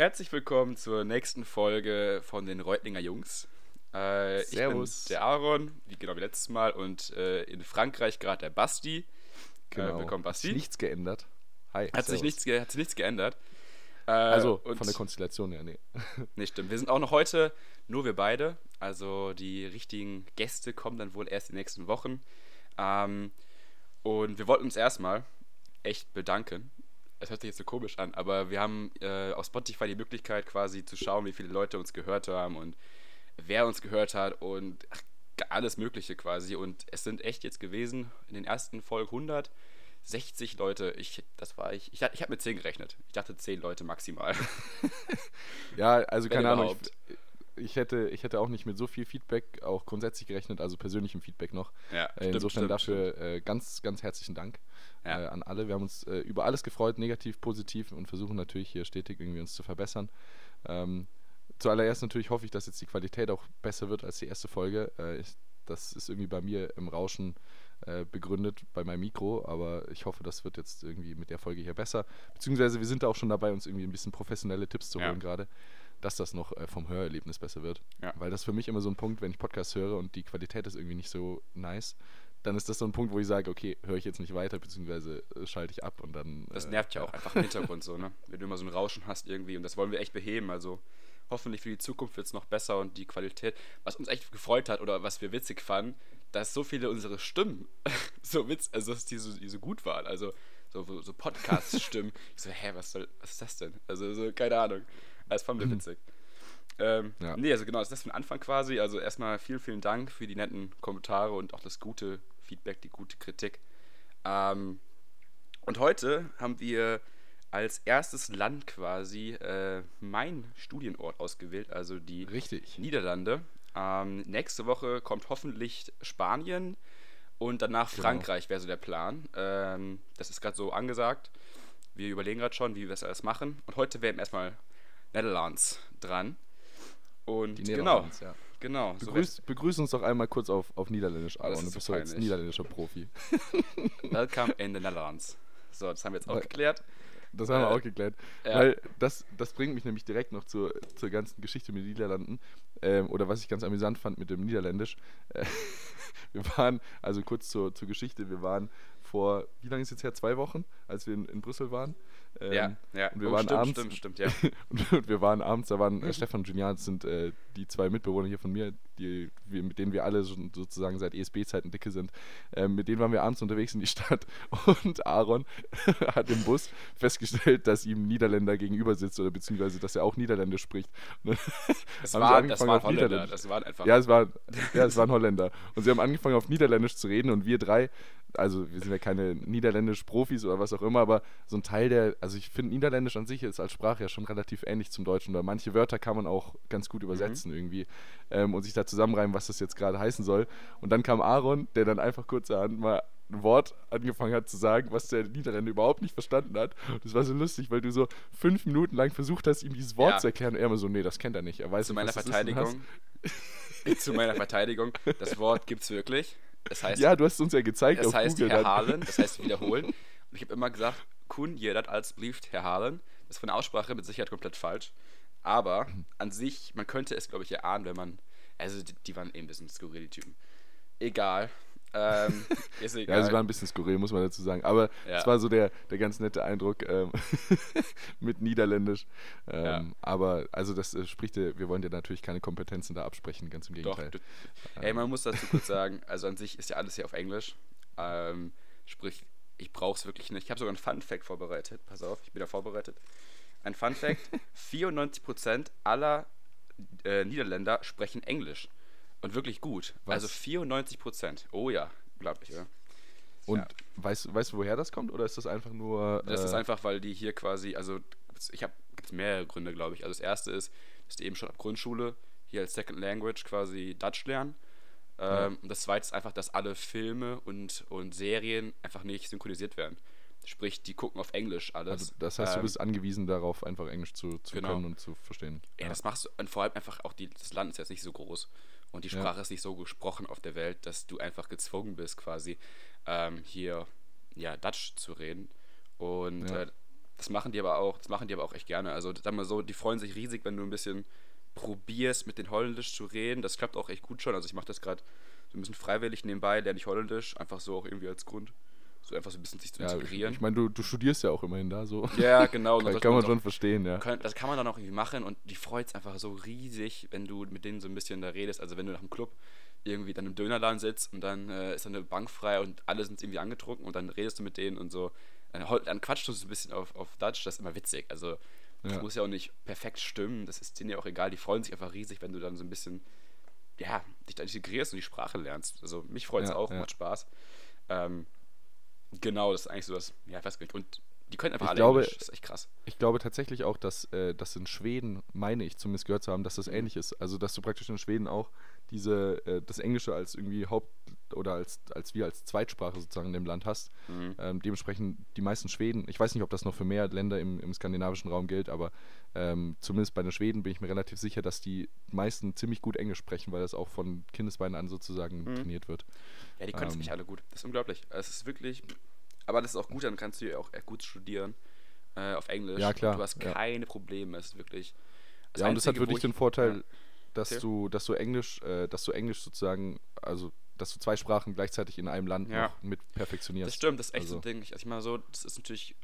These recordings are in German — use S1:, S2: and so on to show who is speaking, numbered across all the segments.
S1: Herzlich willkommen zur nächsten Folge von den Reutlinger Jungs. Äh,
S2: Servus.
S1: Ich bin der Aaron, wie genau wie letztes Mal, und äh, in Frankreich gerade der Basti.
S2: Genau.
S1: Äh, willkommen,
S2: Hat sich
S1: Basti.
S2: nichts geändert. Hi.
S1: Hat sich, nichts, hat sich nichts geändert. Äh,
S2: Also von der Konstellation her, nee.
S1: Nee, stimmt. Wir sind auch noch heute nur wir beide. Also die richtigen Gäste kommen dann wohl erst in den nächsten Wochen. Ähm, und wir wollten uns erstmal echt bedanken. Es hört sich jetzt so komisch an, aber wir haben äh, auf Spotify die Möglichkeit quasi zu schauen, wie viele Leute uns gehört haben und wer uns gehört hat und ach, alles Mögliche quasi. Und es sind echt jetzt gewesen in den ersten Folgen 160 Leute. Ich, das war ich. Ich, ich habe mit 10 gerechnet. Ich dachte 10 Leute maximal.
S2: Ja, also
S1: Wenn
S2: keine Ahnung.
S1: überhaupt.
S2: Ich, ich, hätte, ich hätte auch nicht mit so viel Feedback, auch grundsätzlich gerechnet, also persönlichem Feedback noch.
S1: Ja,
S2: Äh,
S1: stimmt,
S2: Insofern
S1: stimmt,
S2: dafür Äh, ganz, ganz herzlichen Dank
S1: Ja.
S2: äh, an alle. Wir haben uns äh, über alles gefreut, negativ, positiv und versuchen natürlich hier stetig irgendwie uns zu verbessern. Ähm, zuallererst natürlich hoffe ich, dass jetzt die Qualität auch besser wird als die erste Folge. Äh, ich, das ist irgendwie bei mir im Rauschen äh, begründet bei meinem Mikro, aber ich hoffe, das wird jetzt irgendwie mit der Folge hier besser. Beziehungsweise wir sind da auch schon dabei, uns irgendwie ein bisschen professionelle Tipps zu
S1: Ja.
S2: holen gerade, dass das noch äh, vom Hörerlebnis besser wird.
S1: Ja.
S2: Weil das für mich immer so ein Punkt, wenn ich Podcasts höre und die Qualität ist irgendwie nicht so nice, dann ist das so ein Punkt, wo ich sage, okay, höre ich jetzt nicht weiter, beziehungsweise äh, schalte ich ab und dann.
S1: Das
S2: äh,
S1: nervt ja auch einfach im Hintergrund so, ne? Wenn du immer so ein Rauschen hast irgendwie und das wollen wir echt beheben. Also hoffentlich für die Zukunft wird es noch besser und die Qualität. Was uns echt gefreut hat oder was wir witzig fanden, dass so viele unsere Stimmen so witz, also dass die so, die so gut waren. Also so, so Podcast-Stimmen. ich so, hä, was soll, was ist das denn? Also so, keine Ahnung. Das fanden wir witzig. Ähm,
S2: Ja.
S1: Nee, also genau, das ist das für den Anfang quasi. Also erstmal vielen, vielen Dank für die netten Kommentare und auch das gute Feedback, die gute Kritik. Ähm, und heute haben wir als erstes Land quasi äh, mein Studienort ausgewählt, also die
S2: Richtig.
S1: Niederlande. Ähm, nächste Woche kommt hoffentlich Spanien und danach
S2: Genau.
S1: Frankreich wäre so der Plan. Ähm, das ist gerade so angesagt. Wir überlegen gerade schon, wie wir das alles machen. Und heute wären erstmal Netherlands dran. Und
S2: Die
S1: genau,
S2: Niederlands, ja.
S1: genau. So
S2: Begrüß, begrüß uns doch einmal kurz auf, auf Niederländisch,
S1: Oh, das
S2: Aaron.
S1: ist
S2: Du
S1: so
S2: bist doch jetzt niederländischer Profi.
S1: Welcome in the Netherlands. So, das haben wir jetzt auch geklärt.
S2: Das haben wir
S1: Äh,
S2: auch geklärt.
S1: ja.
S2: Weil das, das bringt mich nämlich direkt noch zur, zur ganzen Geschichte mit den Niederlanden. Ähm, oder was ich ganz amüsant fand mit dem Niederländisch. Äh, wir waren, also kurz zur, zur Geschichte, wir waren vor, wie lange ist jetzt her? Zwei Wochen, als wir in, in Brüssel waren. Ähm,
S1: ja, ja.
S2: Und wir
S1: Oh,
S2: waren
S1: stimmt,
S2: abends,
S1: stimmt, stimmt, ja.
S2: und, wir waren abends, da waren äh, Stefan und Julian, das sind äh, die zwei Mitbewohner hier von mir, die, wir, mit denen wir alle schon sozusagen seit ESB-Zeiten dicke sind. Ähm, mit denen waren wir abends unterwegs in die Stadt und Aaron hat im Bus festgestellt, dass ihm Niederländer gegenüber sitzt oder beziehungsweise, dass er auch Niederländisch spricht. Und dann
S1: Das, waren Holländer. Das waren einfach.
S2: ja, es war, ja, es waren Holländer. Und sie haben angefangen, auf Niederländisch zu reden und wir drei, also wir sind ja keine Niederländisch-Profis oder was auch immer, aber so ein Teil der, also ich finde Niederländisch an sich ist als Sprache ja schon relativ ähnlich zum Deutschen, oder manche Wörter kann man auch ganz gut übersetzen irgendwie ähm, und sich da zusammenreimen, was das jetzt gerade heißen soll. Und dann kam Aaron, der dann einfach kurzerhand mal ein Wort angefangen hat zu sagen, was der Niederländer überhaupt nicht verstanden hat. Und das war so lustig, weil du so fünf Minuten lang versucht hast, ihm dieses Wort
S1: Ja.
S2: zu erklären und er immer so, nee, das kennt er nicht. Er weiß
S1: zu
S2: nicht,
S1: meiner Verteidigung. zu meiner Verteidigung. Das Wort gibt es wirklich. Das heißt,
S2: Ja, du hast uns ja gezeigt
S1: das
S2: auf
S1: heißt
S2: Google. dann.
S1: herhalen, das heißt wiederholen. Und ich habe immer gesagt, kun jedat als blieft herhalen. Das ist von der Aussprache mit Sicherheit komplett falsch. Aber an sich, man könnte es, glaube ich, erahnen, wenn man. Also, die, die waren eh ein bisschen skurril, die Typen. Egal. Ähm, ist
S2: Ja,
S1: egal.
S2: es war ein bisschen skurril, muss man dazu sagen. Aber
S1: Ja.
S2: es war so der, der ganz nette Eindruck ähm, mit Niederländisch. Ähm,
S1: Ja.
S2: Aber also das äh, spricht, ja- wir wollen dir natürlich keine Kompetenzen da absprechen, ganz im
S1: Doch,
S2: Gegenteil.
S1: du, ey, man muss dazu kurz sagen, also an sich ist ja alles hier auf Englisch. Ähm, sprich, ich brauche es wirklich nicht. Ich habe sogar einen Fun-Fact vorbereitet. Pass auf, ich bin da vorbereitet. Ein Fun-Fact: 94% aller äh, Niederländer sprechen Englisch. Und wirklich gut.
S2: Was?
S1: Also 94%. Oh ja, unglaublich, oder?
S2: Und
S1: Ja.
S2: weißt, weißt du, woher das kommt? Oder ist das einfach nur.
S1: Das ist
S2: äh,
S1: einfach, weil die hier quasi, also ich habe gibt mehrere Gründe, glaube ich. Also das erste ist, dass die eben schon ab Grundschule hier als Second Language quasi Dutch lernen.
S2: Ja.
S1: Ähm, und das zweite ist einfach, dass alle Filme und, und Serien einfach nicht synchronisiert werden. Sprich, die gucken auf Englisch alles.
S2: Also das heißt, du
S1: Ähm,
S2: bist angewiesen darauf, einfach Englisch zu, zu
S1: Genau.
S2: können und zu verstehen.
S1: Ja, das machst du, und vor allem einfach auch, die, das Land ist jetzt nicht so groß und die
S2: Ja.
S1: Sprache ist nicht so gesprochen auf der Welt, dass du einfach gezwungen bist, quasi ähm, hier ja, Dutch zu reden. Und
S2: Ja.
S1: äh, Das machen die aber auch, das machen die aber auch echt gerne. Also sag mal so, die freuen sich riesig, wenn du ein bisschen probierst, mit den Holländisch zu reden. Das klappt auch echt gut schon. Also ich mache das gerade so ein bisschen freiwillig nebenbei, lerne ich Holländisch, einfach so auch irgendwie als Grund. So einfach so ein bisschen sich zu
S2: Ja, ich,
S1: integrieren.
S2: ich meine, du, du studierst ja auch immerhin da so.
S1: ja, genau.
S2: kann,
S1: das
S2: kann man
S1: auch-
S2: schon verstehen, ja.
S1: können, das kann man dann auch irgendwie machen und die freut es einfach so riesig, wenn du mit denen so ein bisschen da redest. Also wenn du nach dem Club irgendwie dann im Dönerladen sitzt und dann äh, ist dann eine Bank frei und alle sind irgendwie angetrunken und dann redest du mit denen und so. Dann, dann quatschst du so ein bisschen auf, auf Dutch, das ist immer witzig. Also das
S2: Ja.
S1: muss ja auch nicht perfekt stimmen, das ist denen ja auch egal. Die freuen sich einfach riesig, wenn du dann so ein bisschen, ja, dich da integrierst und die Sprache lernst. Also mich freut es
S2: Ja,
S1: auch, macht Spaß. Ähm, genau, das ist eigentlich so das, ja, ich weiß gar nicht. Und die können einfach
S2: Ich
S1: alle
S2: glaube-
S1: Englisch, das ist echt krass.
S2: Ich glaube tatsächlich auch, dass äh, das in Schweden, meine ich zumindest gehört zu haben, dass das
S1: Mhm.
S2: ähnlich ist. Also, dass du praktisch in Schweden auch diese, äh, das Englische als irgendwie Haupt- oder als, als wir als Zweitsprache sozusagen in dem Land hast.
S1: Mhm.
S2: Ähm, dementsprechend die meisten Schweden, ich weiß nicht, ob das noch für mehr Länder im, im skandinavischen Raum gilt, aber ähm, zumindest bei den Schweden bin ich mir relativ sicher, dass die meisten ziemlich gut Englisch sprechen, weil das auch von Kindesbeinen an sozusagen
S1: Mhm.
S2: trainiert wird.
S1: Ja, die können es
S2: Ähm.
S1: nicht alle gut. Das ist unglaublich. Es ist wirklich. Aber das ist auch gut, dann kannst du ja auch äh, gut studieren äh, auf Englisch.
S2: Ja, klar,
S1: Und du hast
S2: ja.
S1: keine Probleme. Es ist wirklich.
S2: ja, und das hat
S1: Einzige,
S2: für
S1: wo
S2: dich
S1: ich-
S2: den Vorteil,
S1: ja.
S2: dass
S1: Erzähl.
S2: du, dass du Englisch, äh, dass du Englisch sozusagen, also dass du zwei Sprachen gleichzeitig in einem Land
S1: Ja.
S2: noch mit perfektionierst.
S1: Das stimmt, das ist echt so
S2: Also-
S1: ein Ding. Ich, also ich mal so, das ist natürlich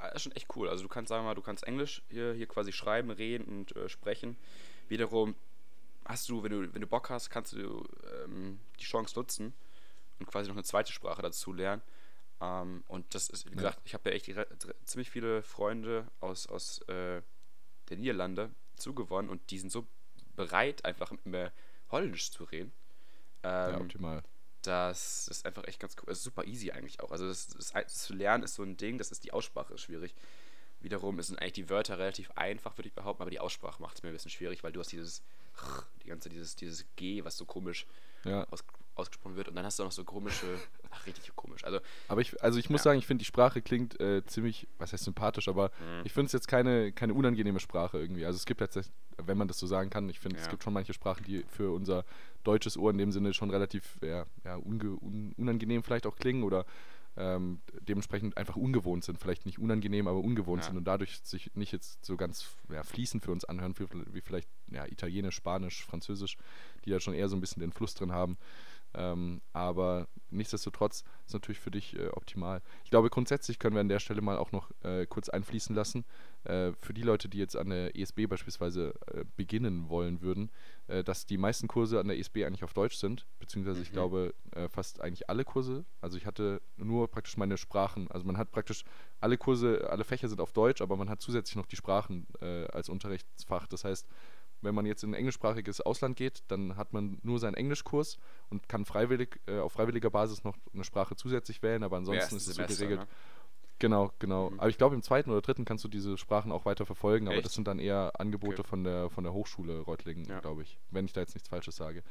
S1: äh, ist schon echt cool. Also du kannst sagen mal, du kannst Englisch hier, hier quasi schreiben, reden und äh, sprechen. Wiederum hast du, wenn du, wenn du Bock hast, kannst du ähm, die Chance nutzen und quasi noch eine zweite Sprache dazu lernen. Ähm, und das ist, wie
S2: Ja.
S1: gesagt, ich habe ja echt ziemlich viele Freunde aus, aus äh, der Niederlande zugewonnen und die sind so bereit, einfach immer Holländisch zu reden.
S2: ja,
S1: Ähm,
S2: optimal.
S1: das ist einfach echt ganz cool. Es ist super easy eigentlich auch. Also das, das, das zu lernen ist so ein Ding, das ist die Aussprache ist schwierig. Wiederum sind eigentlich die Wörter relativ einfach, würde ich behaupten, aber die Aussprache macht es mir ein bisschen schwierig, weil du hast dieses die ganze dieses dieses G, was so komisch
S2: Ja.
S1: aus, ausgesprochen wird und dann hast du auch noch so komische, ach, richtig komisch. Also
S2: Aber ich, also ich muss
S1: Ja.
S2: sagen, ich finde die Sprache klingt äh, ziemlich, was heißt sympathisch, aber
S1: Mhm.
S2: ich finde es jetzt keine, keine unangenehme Sprache irgendwie. Also es gibt tatsächlich, wenn man das so sagen kann, ich finde, es
S1: Ja.
S2: gibt schon manche Sprachen, die für unser deutsches Ohr in dem Sinne schon relativ ja, ja, un, unangenehm vielleicht auch klingen oder ähm, dementsprechend einfach ungewohnt sind. Vielleicht nicht unangenehm, aber ungewohnt
S1: Ja.
S2: sind und dadurch sich nicht jetzt so ganz ja, fließend für uns anhören, für, wie vielleicht ja, Italienisch, Spanisch, Französisch, die ja schon eher so ein bisschen den Fluss drin haben. Ähm, aber nichtsdestotrotz ist natürlich für dich äh, optimal. Ich glaube, grundsätzlich können wir an der Stelle mal auch noch äh, kurz einfließen lassen. Äh, für die Leute, die jetzt an der ESB beispielsweise äh, beginnen wollen würden, äh, dass die meisten Kurse an der ESB eigentlich auf Deutsch sind, beziehungsweise ich
S1: Mhm.
S2: glaube äh, fast eigentlich alle Kurse. Also ich hatte nur praktisch meine Sprachen, also man hat praktisch alle Kurse, alle Fächer sind auf Deutsch, aber man hat zusätzlich noch die Sprachen als Unterrichtsfach. Das heißt, wenn man jetzt in ein englischsprachiges Ausland geht, dann hat man nur seinen Englischkurs und kann freiwillig äh, auf freiwilliger Basis noch eine Sprache zusätzlich wählen, aber ansonsten ist es so geregelt.
S1: ne?
S2: Genau, genau.
S1: Mhm.
S2: Aber ich glaube, im zweiten oder dritten kannst du diese Sprachen auch weiter verfolgen, aber
S1: Echt?
S2: das sind dann eher Angebote
S1: Okay.
S2: von der von der Hochschule Reutlingen,
S1: Ja.
S2: glaube ich, wenn ich da jetzt nichts Falsches sage.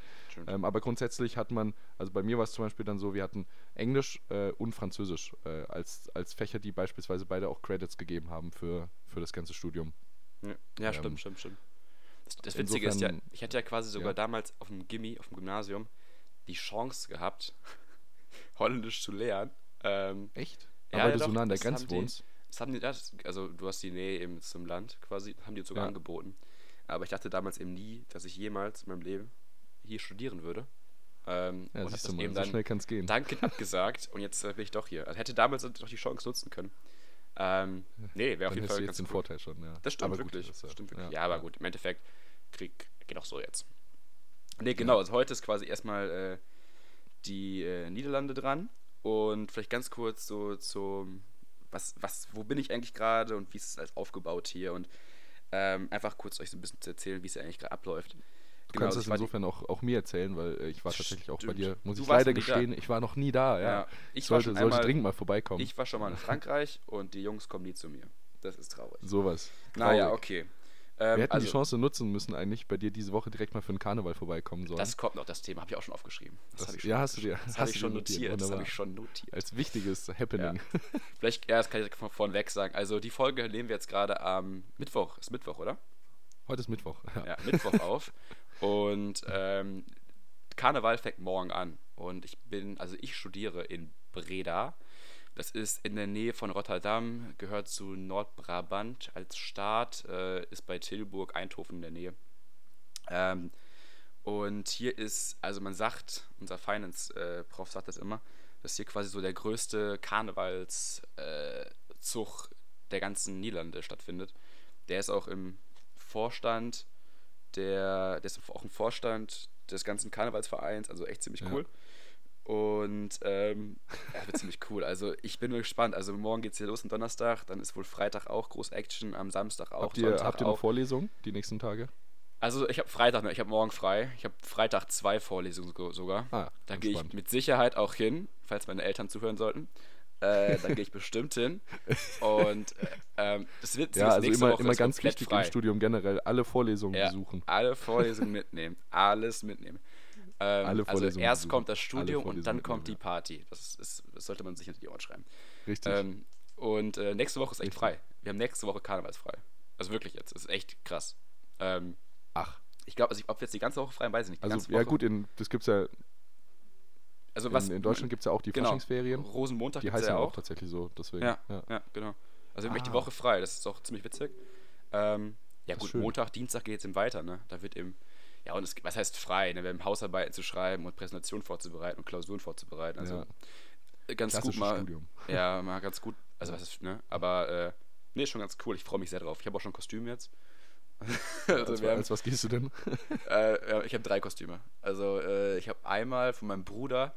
S2: Ähm, aber grundsätzlich hat man, also bei mir war es zum Beispiel dann so, wir hatten Englisch äh, und Französisch äh, als, als Fächer, die beispielsweise beide auch Credits gegeben haben für, für das ganze Studium.
S1: Ja, ja
S2: Ähm,
S1: stimmt, stimmt, stimmt. Das, das Witzige ist ja, ich hatte ja quasi sogar
S2: ja.
S1: damals auf dem Gimmi, auf dem Gymnasium, die Chance gehabt, Holländisch zu lernen. Ähm,
S2: Echt?
S1: Ja,
S2: weil
S1: ja,
S2: du so
S1: doch,
S2: nah an der Grenze
S1: die-
S2: wohnst?
S1: das haben die, das, also du hast die Nähe eben zum Land quasi, haben die uns sogar
S2: Ja.
S1: angeboten. Aber ich dachte damals eben nie, dass ich jemals in meinem Leben hier studieren würde. Ähm,
S2: Ja,
S1: und das
S2: du mal,
S1: eben
S2: so
S1: dann
S2: schnell kann es gehen.
S1: dankend abgesagt und jetzt äh, bin ich doch hier. Also hätte damals doch die Chance nutzen können. Ähm, nee, wäre auf jeden Fall ganz
S2: den
S1: cool.
S2: Vorteil schon, ja.
S1: Das stimmt
S2: Aber gut,
S1: wirklich.
S2: das,
S1: das stimmt wirklich. Ja, aber gut, im Endeffekt krieg, geht auch so jetzt. Nee, genau, also heute ist quasi erstmal äh, die äh, Niederlande dran und vielleicht ganz kurz so zum, was, was, wo bin ich eigentlich gerade und wie ist es alles aufgebaut hier und ähm, einfach kurz euch so ein bisschen zu erzählen, wie es eigentlich gerade abläuft.
S2: Du kannst
S1: also
S2: es
S1: die-
S2: insofern auch, auch mir erzählen, weil äh, ich war tatsächlich auch bei
S1: Stimmt.
S2: dir, muss
S1: Du
S2: ich leider
S1: nie da.
S2: gestehen, ich war noch nie da, ja.
S1: Ja, ich
S2: sollte, sollte
S1: einmal-
S2: dringend mal vorbeikommen.
S1: Ich war schon mal in Frankreich und die Jungs kommen nie zu mir. Das ist traurig.
S2: Sowas.
S1: Naja,
S2: Traurig.
S1: Okay.
S2: Wir
S1: Ähm,
S2: hätten
S1: also,
S2: die Chance nutzen müssen, eigentlich bei dir diese Woche direkt mal für den Karneval vorbeikommen sollen.
S1: Das kommt noch, das Thema habe ich auch schon aufgeschrieben. Das,
S2: Das-
S1: habe ich schon
S2: ja, hast du dir-.
S1: Das
S2: hast
S1: habe ich schon
S2: notiert,
S1: notiert. Das habe ich schon notiert.
S2: Als wichtiges Happening.
S1: Vielleicht, ja, das kann ich von vorneweg sagen. Also die Folge nehmen wir jetzt gerade am Mittwoch. Ist Mittwoch, oder?
S2: Heute ist Mittwoch. Ja.
S1: Ja, Mittwoch auf. Und ähm, Karneval fängt morgen an. Und ich bin, also ich studiere in Breda. Das ist in der Nähe von Rotterdam, gehört zu Nordbrabant als Staat, äh, ist bei Tilburg, Eindhoven in der Nähe. Ähm, und hier ist, also man sagt, unser Finance-Prof sagt das immer, dass hier quasi so der größte Karnevalszug äh, der ganzen Niederlande stattfindet. Der ist auch im Vorstand, der, der ist auch im Vorstand des ganzen Karnevalsvereins, also echt ziemlich cool. Ja. Und ähm, ja, wird ziemlich cool. Also ich bin gespannt. Also morgen geht es hier los, am Donnerstag, dann ist wohl Freitag auch groß Action, am Samstag auch.
S2: Habt ihr, Sonntag habt ihr noch Vorlesungen die nächsten Tage?
S1: Also ich habe Freitag, ich habe morgen frei. Ich habe Freitag zwei Vorlesungen sogar. Ah, da gehe ich mit Sicherheit auch hin, falls meine Eltern zuhören sollten. Äh, da gehe ich bestimmt hin. Und äh, ähm, das wird
S2: ja, also immer, Woche immer ganz wichtig frei. im Studium generell alle Vorlesungen ja, besuchen.
S1: Alle Vorlesungen mitnehmen, alles mitnehmen. Ähm, also erst kommt das Studium und dann kommt die Party. Das, ist, das sollte man sich hinter die Ohren schreiben.
S2: Richtig.
S1: Ähm, und äh, nächste Woche ist echt Richtig. frei. Wir haben nächste Woche karnevalsfrei. Also wirklich jetzt. Das ist echt krass. Ähm,
S2: Ach.
S1: Ich glaube, also ob jetzt die ganze Woche frei, weiß ich nicht.
S2: Die also, ja, gut, in, das gibt es ja.
S1: Also was,
S2: in, in Deutschland gibt es ja auch die genau, Faschingsferien.
S1: Rosenmontag
S2: Die heißen ja auch. tatsächlich so, deswegen.
S1: Ja, ja. ja genau. Also, wir haben echt die ah. Woche frei, das ist auch ziemlich witzig. Ähm, ja, gut, Montag, Dienstag geht es eben weiter, ne? Da wird eben. Ja, und es, was heißt frei? Ne? Wir haben Hausarbeiten zu schreiben und Präsentationen vorzubereiten und Klausuren vorzubereiten. Also ja. ganz gut mal. Studium. Ja, mal ganz gut. Also, was ist, ne? Aber, äh, nee, schon ganz cool. Ich freue mich sehr drauf. Ich habe auch schon ein Kostüm jetzt.
S2: also als, haben, als, was gehst du denn?
S1: äh, ich habe drei Kostüme. Also äh, ich habe einmal von meinem Bruder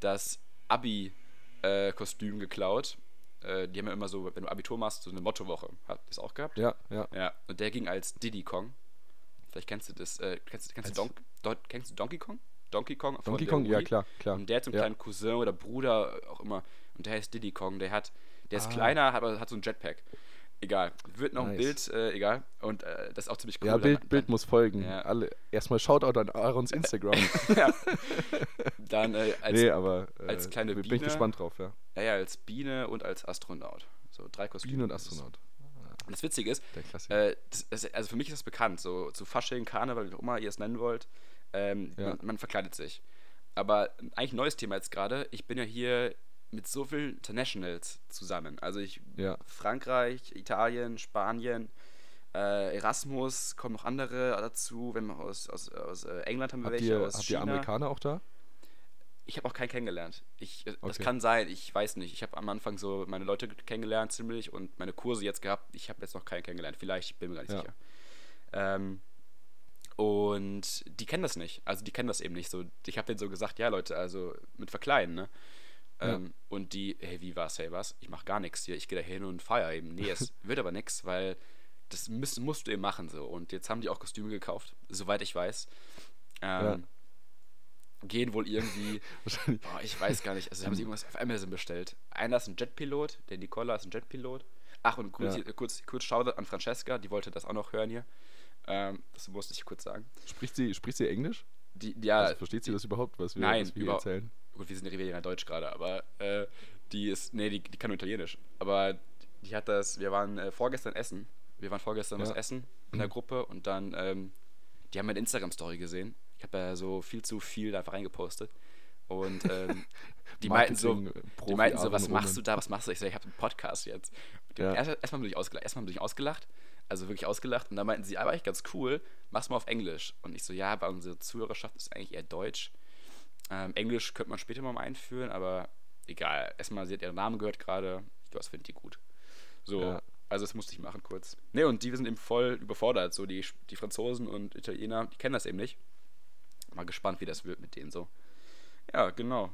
S1: das Abi-Kostüm äh, geklaut. Äh, die haben ja immer so, wenn du Abitur machst, so eine Mottowoche. Hat das auch gehabt?
S2: Ja, ja.
S1: Ja, und der ging als Diddy Kong. Vielleicht kennst du das. Äh, kennst, kennst, du Don Don kennst du Donkey Kong? Donkey Kong?
S2: Donkey Kong, ja klar, klar.
S1: Und der hat so einen ja. kleinen Cousin oder Bruder, auch immer. Und der heißt Diddy Kong. Der hat, der ist ah. kleiner, aber hat so ein Jetpack. Egal. Wird noch nice. ein Bild, äh, egal. Und äh, das ist auch ziemlich cool.
S2: Ja, Bild, dann, Bild muss folgen. Ja. Alle, erstmal Shoutout an Aarons Instagram.
S1: ja. Dann äh, als,
S2: nee, aber,
S1: äh, als kleine
S2: bin
S1: Biene.
S2: Bin ich gespannt drauf, ja.
S1: Ja, ja, als Biene und als Astronaut. So drei Kostüme.
S2: Biene und Astronaut.
S1: Und das Witzige ist, äh, das, das, also für mich ist das bekannt, so zu Fasching, Karneval, wie auch immer ihr es nennen wollt, ähm, ja. man, man verkleidet sich. Aber eigentlich ein neues Thema jetzt gerade. Ich bin ja hier mit so vielen Internationals zusammen. Also ich
S2: ja.
S1: Frankreich, Italien, Spanien, äh, Erasmus, kommen noch andere dazu. Wenn man aus, aus, aus äh, England haben wir
S2: habt
S1: welche,
S2: ihr,
S1: aus
S2: habt
S1: China.
S2: ihr Amerikaner auch da?
S1: Ich habe auch keinen kennengelernt. Ich, äh, okay. Das kann sein, ich weiß nicht. Ich habe am Anfang so meine Leute kennengelernt ziemlich und meine Kurse jetzt gehabt. Ich habe jetzt noch keinen kennengelernt. Vielleicht, ich bin mir gar nicht ja. sicher. Ähm, und die kennen das nicht. Also die kennen das eben nicht so. Ich habe denen so gesagt, ja Leute, also mit verkleiden, ne? Ähm, ja. Und die, hey, wie war's, hey, was? Ich mach gar nichts hier, ich gehe da hin und feier eben. Nee, es wird aber nichts, weil das müsst, musst du eben machen so. Und jetzt haben die auch Kostüme gekauft, soweit ich weiß. Ähm, ja. Gehen wohl irgendwie, boah, ich weiß gar nicht, also haben sie irgendwas auf Amazon bestellt. Einer ist ein Jetpilot, der Nicola ist ein Jetpilot. Ach, und kurz, ja. kurz, kurz Shoutout an Francesca, die wollte das auch noch hören hier. Ähm, das musste ich kurz sagen.
S2: Spricht sie, spricht sie Englisch?
S1: Die, ja,
S2: also versteht sie das überhaupt, was wir,
S1: nein,
S2: was wir
S1: über,
S2: erzählen?
S1: gut, wir sind in Deutsch gerade, aber äh, die ist, nee, die, die kann nur Italienisch. Aber die hat das, wir waren äh, vorgestern essen. Wir waren vorgestern ja. was essen in der mhm. Gruppe und dann, ähm, die haben meine Instagram-Story gesehen. Ich habe ja so viel zu viel da einfach reingepostet. Und ähm, die meinten so, die meinten so, was machst du da, was machst du? Ich so, ich habe einen Podcast jetzt. Ja. Erstmal erst bin ich ausgelacht, erstmal bin ich ausgelacht, also wirklich ausgelacht. Und dann meinten sie, aber echt ganz cool, mach's mal auf Englisch. Und ich so, ja, aber unsere Zuhörerschaft ist eigentlich eher Deutsch. Ähm, Englisch könnte man später mal einführen, aber egal. Erstmal, sie hat ihren Namen gehört gerade. Ich glaube, das findet die gut. So, ja. also das musste ich machen kurz. Ne, und die sind eben voll überfordert. So, die, die Franzosen und Italiener, die kennen das eben nicht. Mal gespannt, wie das wird mit denen so. Ja, genau.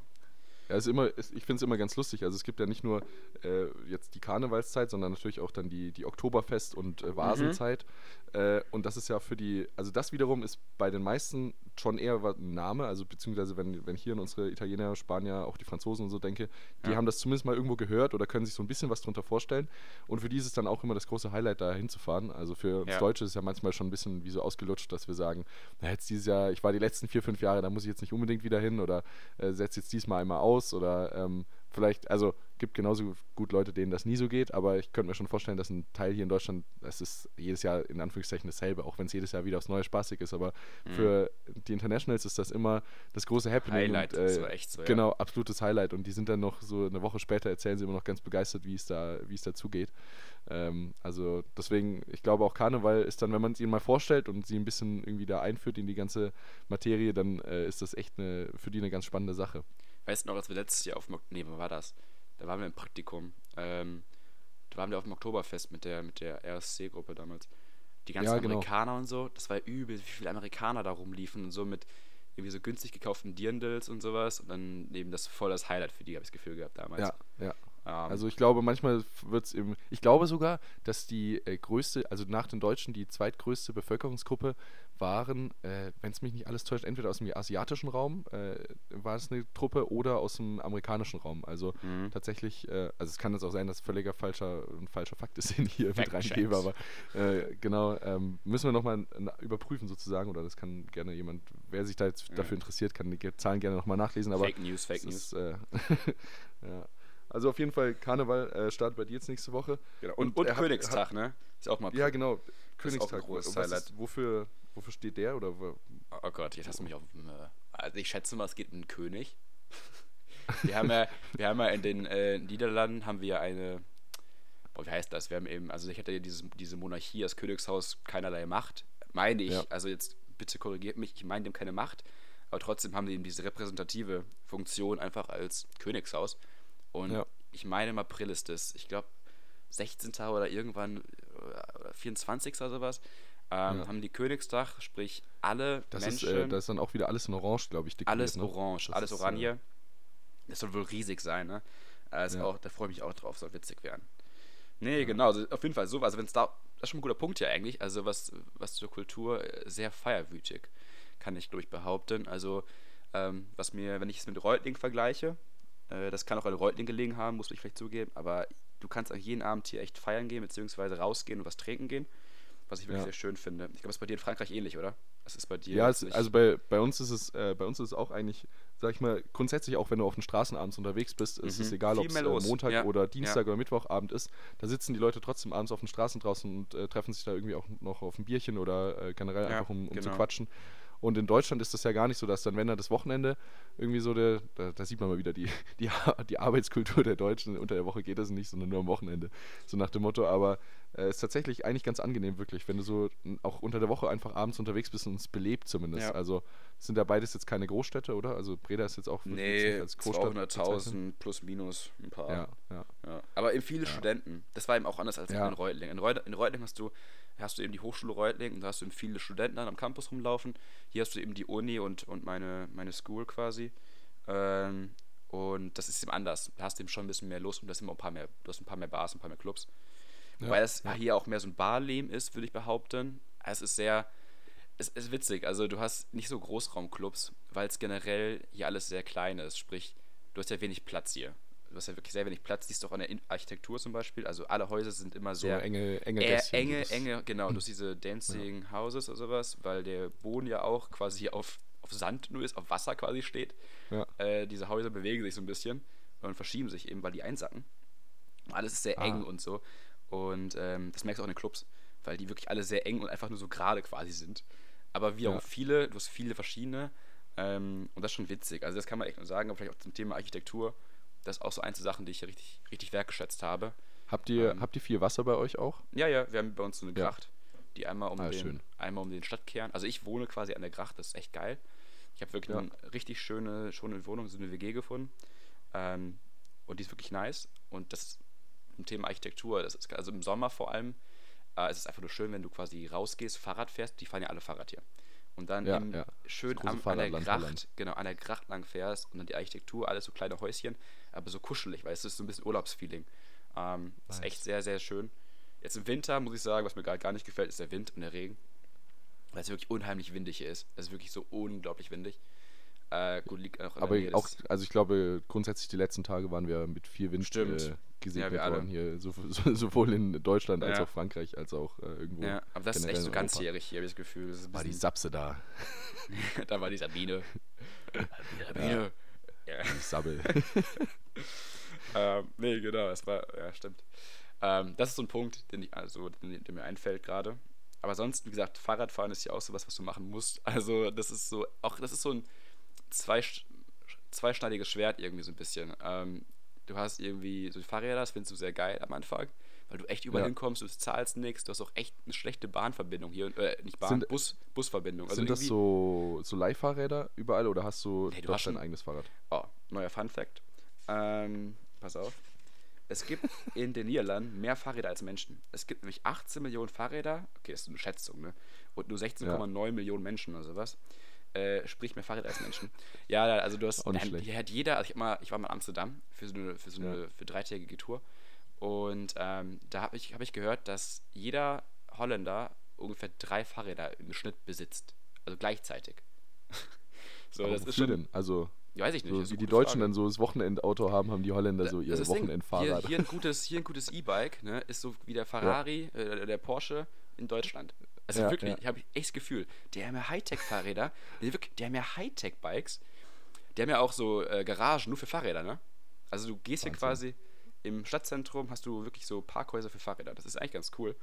S2: Ja, ist immer, ist, ich finde es immer ganz lustig. Also es gibt ja nicht nur äh, jetzt die Karnevalszeit, sondern natürlich auch dann die, die Oktoberfest- und äh, Vasenzeit. Äh, und das ist ja für die, also das wiederum ist bei den meisten schon eher ein Name, also beziehungsweise wenn, wenn hier in unsere Italiener, Spanier, auch die Franzosen und so denke, die ja. haben das zumindest mal irgendwo gehört oder können sich so ein bisschen was darunter vorstellen. Und für die ist es dann auch immer das große Highlight, da hinzufahren. Also für uns ja. Deutsche ist es ja manchmal schon ein bisschen wie so ausgelutscht, dass wir sagen, na jetzt dieses Jahr, ich war die letzten vier, fünf Jahre, da muss ich jetzt nicht unbedingt wieder hin oder äh, setze jetzt diesmal einmal aus oder ähm, vielleicht, also gibt genauso gut Leute, denen das nie so geht, aber ich könnte mir schon vorstellen, dass ein Teil hier in Deutschland, es ist jedes Jahr in Anführungszeichen dasselbe, auch wenn es jedes Jahr wieder aufs Neue spaßig ist, aber mhm. für die Internationals ist das immer das große Happening.
S1: Highlight, und, äh, so echt so,
S2: ja. Genau, absolutes Highlight und die sind dann noch so eine Woche später, erzählen sie immer noch ganz begeistert, wie es da, wie es da zugeht. Ähm, also deswegen, ich glaube auch Karneval ist dann, wenn man es ihnen mal vorstellt und sie ein bisschen irgendwie da einführt in die ganze Materie, dann äh, ist das echt eine, für die eine ganz spannende Sache.
S1: Weißt du noch, als wir letztes Jahr auf, nee, wo war das? Da waren wir im Praktikum. Ähm, da waren wir auf dem Oktoberfest mit der, mit der RSC-Gruppe damals. Die ganzen ja, genau. Amerikaner und so, das war übel, wie viele Amerikaner da rumliefen und so mit irgendwie so günstig gekauften Dirndls und sowas. Und dann eben das voll das Highlight für die, habe ich das Gefühl gehabt damals.
S2: Ja, ja. Ähm, also ich glaube, manchmal wird es eben. Ich glaube sogar, dass die äh, größte, also nach den Deutschen die zweitgrößte Bevölkerungsgruppe waren, äh, wenn es mich nicht alles täuscht, entweder aus dem asiatischen Raum äh, war es eine Truppe oder aus dem amerikanischen Raum. Also mhm. tatsächlich, äh, also es kann jetzt auch sein, dass völliger falscher, ein falscher Fakt ist, den ich hier Fact mit reingebe, aber äh, genau, ähm, müssen wir nochmal überprüfen sozusagen, oder das kann gerne jemand, wer sich da jetzt ja. dafür interessiert, kann die Zahlen gerne nochmal nachlesen. Aber
S1: Fake News, Fake News.
S2: Ist, äh, ja. Also auf jeden Fall, Karneval äh, startet bei dir jetzt nächste Woche.
S1: Genau. Und, und, und Königstag, hat, ne?
S2: Ist auch mal Ja, genau. Königstag. Ist ist, wofür, wofür steht der? Oder wo?
S1: Oh Gott, jetzt hast du mich auf. Äh, also ich schätze mal, es geht um einen König. wir haben ja, wir haben ja in den äh, Niederlanden haben wir ja eine. Boah, wie heißt das? Wir haben eben, also ich hatte ja dieses, diese Monarchie, das Königshaus, keinerlei Macht. Meine ich, ja. also jetzt bitte korrigiert mich, ich meine dem keine Macht, aber trotzdem haben die eben diese repräsentative Funktion einfach als Königshaus. Und ja. ich meine, im April ist das, ich glaube, 16. oder irgendwann oder 24. oder sowas, ähm, ja. haben die Königstag, sprich alle
S2: das
S1: Menschen.
S2: Ist, äh, das ist dann auch wieder alles in Orange, glaube ich.
S1: Alles ne? orange, das alles ist, Oranje. Äh, das soll wohl riesig sein, ne? Also ja. auch, da freue ich mich auch drauf, soll witzig werden. Nee, ja. genau, also auf jeden Fall so. Also wenn es da, das ist schon ein guter Punkt hier eigentlich. Also was, was zur Kultur äh, sehr feierwütig, kann ich glaube ich behaupten. Also ähm, was mir, wenn ich es mit Reutling vergleiche, äh, das kann auch an Reutling gelegen haben, muss ich vielleicht zugeben. Aber du kannst auch jeden Abend hier echt feiern gehen, beziehungsweise rausgehen und was trinken gehen. Was ich wirklich ja. sehr schön finde. Ich glaube, es ist bei dir in Frankreich ähnlich, oder?
S2: Es
S1: ist bei dir.
S2: Ja, es, also bei, bei uns ist es, äh, bei uns ist es auch eigentlich, sag ich mal, grundsätzlich auch wenn du auf den Straßen abends unterwegs bist, mhm. ist es mhm. egal, ob es äh, Montag ja. oder Dienstag ja. oder Mittwochabend ist, da sitzen die Leute trotzdem abends auf den Straßen draußen und äh, treffen sich da irgendwie auch noch auf ein Bierchen oder äh, generell einfach um, um genau. zu quatschen. Und in Deutschland ist das ja gar nicht so, dass dann, wenn er das Wochenende irgendwie so der, da, da, sieht man mal wieder die, die, die Arbeitskultur der Deutschen, unter der Woche geht das nicht, sondern nur am Wochenende. So nach dem Motto, aber es äh, ist tatsächlich eigentlich ganz angenehm, wirklich, wenn du so auch unter der Woche einfach abends unterwegs bist und es belebt zumindest. Ja. Also sind ja beides jetzt keine Großstädte, oder? Also Breda ist jetzt auch
S1: nee, als Großstadt. 200.000 plus minus ein paar.
S2: Ja, ja.
S1: ja. Aber eben viele Studenten. Das war eben auch anders als in Reutling. In, Reut in Reutling hast du hast du eben die Hochschule Reutling und da hast du eben viele Studenten dann am Campus rumlaufen. Hier hast du eben die Uni und, und meine, meine School quasi. Ähm, und das ist eben anders. Da hast du eben schon ein bisschen mehr los und das sind ein paar mehr, du hast ein paar mehr Bars, ein paar mehr Clubs. Ja, Wobei es ja. hier auch mehr so ein Barleben ist, würde ich behaupten. Es ist sehr, es ist witzig. Also du hast nicht so Großraumclubs, weil es generell hier alles sehr klein ist. Sprich, du hast ja wenig Platz hier du hast ja wirklich sehr wenig Platz, siehst du auch an der Architektur zum Beispiel. Also alle Häuser sind immer sehr
S2: so enge, enge,
S1: äh, enge, enge, genau, hm. durch diese Dancing ja. Houses oder sowas, weil der Boden ja auch quasi auf, auf Sand nur ist, auf Wasser quasi steht. Ja. Äh, diese Häuser bewegen sich so ein bisschen und verschieben sich eben, weil die einsacken. Alles ist sehr ah. eng und so. Und ähm, das merkst du auch in den Clubs, weil die wirklich alle sehr eng und einfach nur so gerade quasi sind. Aber wie auch ja. viele, du hast viele verschiedene. Ähm, und das ist schon witzig. Also das kann man echt nur sagen, aber vielleicht auch zum Thema Architektur das ist auch so eine Sachen, die ich richtig, richtig wertgeschätzt habe.
S2: Habt ihr, ähm, habt ihr viel Wasser bei euch auch?
S1: Ja, ja, wir haben bei uns so eine Gracht, ja. die einmal um, ah, den, einmal um den Stadtkern. Also ich wohne quasi an der Gracht, das ist echt geil. Ich habe wirklich ja. eine richtig schöne, schöne Wohnung, so eine WG gefunden. Ähm, und die ist wirklich nice. Und das im Thema Architektur, das ist also im Sommer vor allem, äh, es ist einfach nur schön, wenn du quasi rausgehst, Fahrrad fährst, die fahren ja alle Fahrrad hier und dann ja, ja. schön am, an der Gracht, genau, an der Gracht lang fährst und dann die Architektur, alles so kleine Häuschen, aber so kuschelig, weil es ist so ein bisschen Urlaubsfeeling. Ähm, nice. Ist echt sehr, sehr schön. Jetzt im Winter muss ich sagen, was mir gar, gar nicht gefällt, ist der Wind und der Regen. Weil es wirklich unheimlich windig hier ist. Es ist wirklich so unglaublich windig. Äh, gut, liegt auch
S2: Aber auch, also ich glaube, grundsätzlich die letzten Tage waren wir mit viel Wind
S1: Stimmt. Äh,
S2: gesegnet ja, worden hier, so, so, sowohl in Deutschland als ja. auch Frankreich, als auch äh, irgendwo.
S1: Ja, aber das ist echt so ganzjährig hier, habe ich das Gefühl. Das
S2: war die Sapse da.
S1: da war die Sabine.
S2: Sabine. Ja. Die Sabbel.
S1: ähm, nee, genau, es war, ja, stimmt. Ähm, das ist so ein Punkt, den, ich, also, den, der mir einfällt gerade. Aber sonst, wie gesagt, Fahrradfahren ist ja auch sowas, was du machen musst. Also, das ist so, auch, das ist so ein zwei, zweischneidiges Schwert irgendwie so ein bisschen. Ähm, du hast irgendwie so Fahrräder, das findest du sehr geil am Anfang, weil du echt überall
S2: Ja.
S1: hinkommst, du zahlst nichts, du hast auch echt eine schlechte Bahnverbindung hier, äh, nicht Bahn,
S2: Sind-
S1: Bus, Busverbindung. Also
S2: Sind das so, so Leihfahrräder überall oder hast du
S1: Nee, du
S2: doch
S1: hast
S2: dein
S1: schon-
S2: eigenes Fahrrad?
S1: Oh, neuer Fun Fact. Ähm, pass auf. Es gibt in den Niederlanden mehr Fahrräder als Menschen. Es gibt nämlich 18 Millionen Fahrräder, okay, das ist eine Schätzung, ne? Und nur 16,9 Millionen Menschen oder sowas. Äh, sprich mehr Fahrräder als Menschen. Ja, also du hast,
S2: Auch nicht
S1: hier hat jeder, also ich, mal, ich war mal in Amsterdam für so eine, für so eine für dreitägige Tour. Und ähm, da habe ich, hab ich gehört, dass jeder Holländer ungefähr drei Fahrräder im Schnitt besitzt. Also gleichzeitig. so,
S2: Aber
S1: das ist schon.
S2: denn? Also,
S1: Ja, weiß ich nicht.
S2: so wie die Deutschen
S1: Frage.
S2: dann so das Wochenendauto haben, haben die Holländer so ihr. Wochenendfahrrad.
S1: Hier, hier ein gutes, hier ein gutes E-Bike, ne, ist so wie der Ferrari, äh, der Porsche in Deutschland. Also
S2: Ja,
S1: wirklich,
S2: ja.
S1: ich habe echt das Gefühl, die haben ja Hightech-Fahrräder, die, die haben ja Hightech-Bikes, die haben ja auch so äh, Garagen nur für Fahrräder, ne? Also du gehst hier
S2: Wahnsinn.
S1: quasi im Stadtzentrum, hast du wirklich so Parkhäuser für Fahrräder. Das ist eigentlich ganz cool.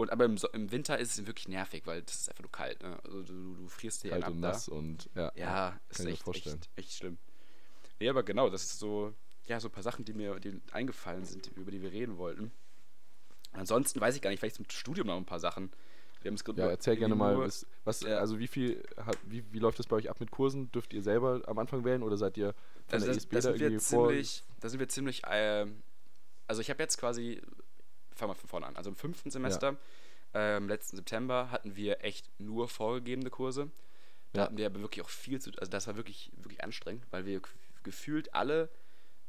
S1: Und aber im, so im Winter ist es wirklich nervig, weil das ist einfach nur kalt, ne? Also du, du frierst dir
S2: Kalt
S1: ab
S2: und
S1: da.
S2: nass und ja,
S1: Ja, ist echt,
S2: vorstellen.
S1: echt, echt schlimm. Nee, aber genau, das ist so, ja, so ein paar Sachen, die mir die eingefallen sind, über die wir reden wollten. Ansonsten weiß ich gar nicht, vielleicht zum Studium noch ein paar Sachen. Wir haben es
S2: Ja, erzähl gerne mal, was, was
S1: Ja.
S2: also wie viel, wie, wie läuft das bei euch ab mit Kursen? Dürft ihr selber am Anfang wählen oder seid ihr von
S1: Also
S2: der
S1: das,
S2: ESB da
S1: sind wir
S2: irgendwie vor?
S1: ziemlich, da sind wir ziemlich, ähm, also ich habe jetzt quasi, fangen wir von vorne an, also im fünften Semester, ähm, letzten September, hatten wir echt nur vorgegebene Kurse. Da
S2: Ja.
S1: hatten wir aber wirklich auch viel zu, also das war wirklich, wirklich anstrengend, weil wir gefühlt alle,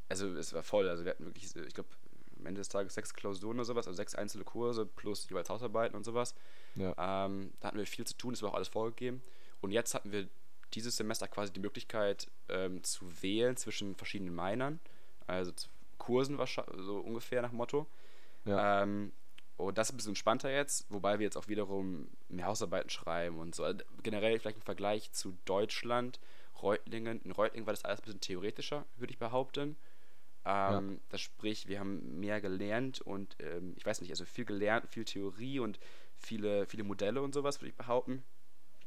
S1: also es war voll, also wir hatten wirklich, ich glaube, am Ende des Tages sechs Klausuren oder sowas, also sechs einzelne Kurse plus jeweils Hausarbeiten und sowas.
S2: Ja.
S1: Ähm, da hatten wir viel zu tun, es war auch alles vorgegeben. Und jetzt hatten wir dieses Semester quasi die Möglichkeit ähm, zu wählen zwischen verschiedenen Minern, also Kursen wahrscheinlich, so ungefähr nach Motto.
S2: Ja.
S1: Ähm, und das ist ein bisschen entspannter jetzt, wobei wir jetzt auch wiederum mehr Hausarbeiten schreiben und so. Also generell vielleicht im Vergleich zu Deutschland, Reutlingen. In Reutlingen war das alles ein bisschen theoretischer, würde ich behaupten. Ähm, Das sprich, wir haben mehr gelernt und ähm, ich weiß nicht, also viel gelernt, viel Theorie und viele, viele Modelle und sowas, würde ich behaupten,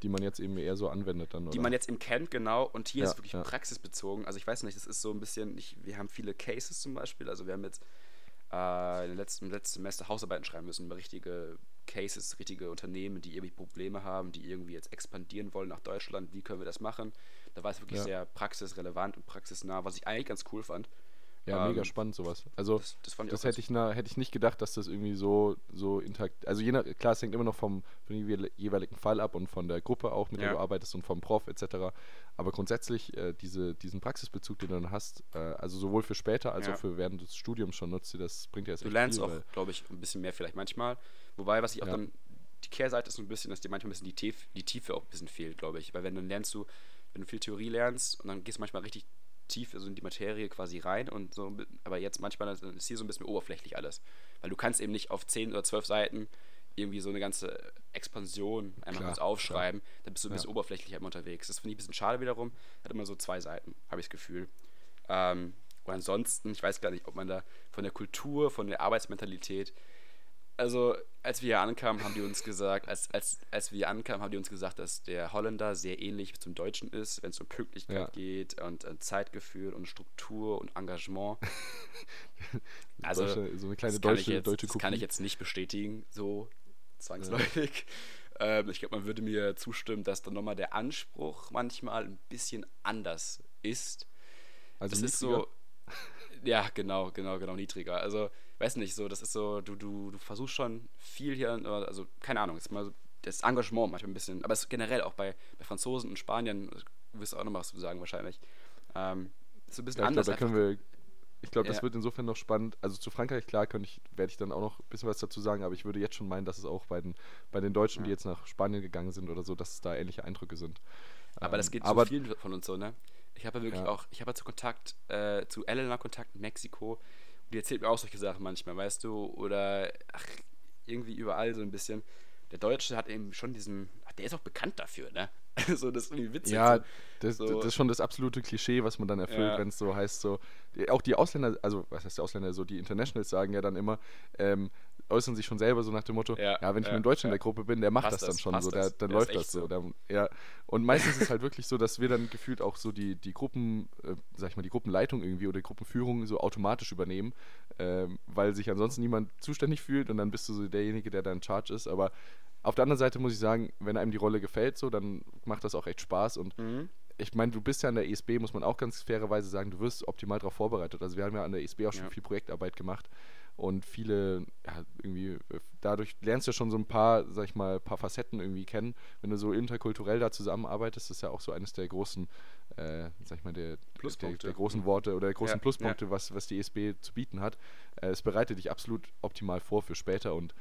S2: die man jetzt eben eher so anwendet dann, oder?
S1: die man jetzt eben kennt, genau. Und hier
S2: Ja,
S1: ist es wirklich
S2: ja.
S1: praxisbezogen. Also ich weiß nicht, das ist so ein bisschen, ich, wir haben viele Cases zum Beispiel, also wir haben jetzt äh, im letzten, letzten Semester Hausarbeiten schreiben müssen über richtige Cases, richtige Unternehmen, die irgendwie Probleme haben, die irgendwie jetzt expandieren wollen nach Deutschland. Wie können wir das machen? Da war es wirklich
S2: Ja.
S1: sehr praxisrelevant und praxisnah, was ich eigentlich ganz cool fand.
S2: Ja, mega
S1: ähm,
S2: spannend sowas. Also
S1: Das, das
S2: das hätte ich, na, hätte ich nicht gedacht, dass das irgendwie so, so intakt. Also je nach, klar, es hängt immer noch vom, vom jeweil- jeweiligen Fall ab und von der Gruppe auch, mit der
S1: Ja.
S2: du arbeitest und vom Prof etc. Aber grundsätzlich äh, diese, diesen Praxisbezug, den du dann hast, äh, also sowohl für später als
S1: Ja.
S2: auch für während des Studiums schon nutzt, das bringt dir das
S1: Du lernst
S2: viel,
S1: auch, glaube ich, ein bisschen mehr vielleicht manchmal. Wobei, was ich auch
S2: Ja.
S1: dann, die Kehrseite ist so ein bisschen, dass dir manchmal ein bisschen die, Tief, die Tiefe auch ein bisschen fehlt, glaube ich. Weil wenn dann lernst du, wenn du viel Theorie lernst und dann gehst du manchmal richtig tief also in die Materie quasi rein und so, aber jetzt manchmal ist hier so ein bisschen oberflächlich alles. Weil du kannst eben nicht auf 10 oder 12 Seiten irgendwie so eine ganze Expansion einmal
S2: Klar,
S1: kurz aufschreiben, dann bist du ein
S2: Ja.
S1: bisschen oberflächlich einmal unterwegs. Das finde ich ein bisschen schade wiederum. Hat immer so zwei Seiten, habe ich das Gefühl. Ähm, und ansonsten, ich weiß gar nicht, ob man da von der Kultur, von der Arbeitsmentalität, also als wir hier ankamen, haben die uns gesagt, als, als, als wir hier ankamen, haben die uns gesagt, dass der Holländer sehr ähnlich zum Deutschen ist, wenn es um Pünktlichkeit
S2: Ja.
S1: geht und äh, Zeitgefühl und Struktur und Engagement. Also,
S2: Deutsche, so eine kleine deutsche,
S1: jetzt,
S2: deutsche
S1: das kann ich jetzt nicht bestätigen, so zwangsläufig. Ähm, ich glaube, man würde mir zustimmen, dass dann nochmal der Anspruch manchmal ein bisschen anders ist.
S2: Also
S1: das ist so. Ja, genau, genau, genau, niedriger. Also, weiß nicht, so, das ist so, du, du, du versuchst schon viel hier, also, keine Ahnung, ist mal das Engagement manchmal ein bisschen, aber es ist generell auch bei, bei Franzosen und Spaniern, wirst du auch noch was zu sagen wahrscheinlich. Ähm, ist ein bisschen
S2: Ja, ich
S1: anders.
S2: glaube, da können wir. Ich glaube, das
S1: Ja.
S2: wird insofern noch spannend. Also zu Frankreich, klar, könnte ich, werde ich dann auch noch ein bisschen was dazu sagen, aber ich würde jetzt schon meinen, dass es auch bei den, bei den Deutschen, die
S1: Ja.
S2: jetzt nach Spanien gegangen sind oder so, dass es da ähnliche Eindrücke sind.
S1: Aber das
S2: Ähm,
S1: geht
S2: aber
S1: zu vielen von uns so, ne? Ich habe ja wirklich
S2: Ja.
S1: auch, ich habe ja zu Kontakt, äh, zu Elena Kontakt in Mexiko und die erzählt mir auch solche Sachen manchmal, weißt du? Oder ach, irgendwie überall so ein bisschen. Der Deutsche hat eben schon diesen, ach, der ist auch bekannt dafür, ne? so, das ist irgendwie witzig.
S2: Ja, das,
S1: So.
S2: das ist schon das absolute Klischee, was man dann erfüllt,
S1: Ja.
S2: wenn es so heißt, so. Auch die Ausländer, also was heißt die Ausländer, so die Internationals sagen ja dann immer, ähm, äußern sich schon selber so nach dem Motto, ja,
S1: Ja,
S2: wenn ich
S1: ja,
S2: mit Deutsch in
S1: ja.
S2: der Gruppe bin, der macht
S1: Passt
S2: das dann
S1: das,
S2: schon so, der,
S1: das.
S2: dann
S1: ist
S2: läuft das so. Der, ja. Und meistens ist es halt wirklich so, dass wir dann gefühlt auch so die, die Gruppen, äh, sag ich mal, die Gruppenleitung irgendwie oder die Gruppenführung so automatisch übernehmen, ähm, weil sich ansonsten niemand zuständig fühlt und dann bist du so derjenige, der da in Charge ist. Aber auf der anderen Seite muss ich sagen, wenn einem die Rolle gefällt, so, dann macht das auch echt Spaß und
S1: Mhm.
S2: Ich meine, du bist ja an der ESB, muss man auch ganz fairerweise sagen, du wirst optimal darauf vorbereitet. Also wir haben ja an der ESB auch schon
S1: Ja.
S2: viel Projektarbeit gemacht und viele, ja, irgendwie, äh, dadurch lernst du schon so ein paar, sag ich mal, paar Facetten irgendwie kennen. Wenn du so interkulturell da zusammenarbeitest, ist ja auch so eines der großen, äh, sag ich mal, der, der, der großen Worte oder der großen
S1: Ja,
S2: Pluspunkte, Was, was die ESB zu bieten hat. Äh, es bereitet dich absolut optimal vor für später und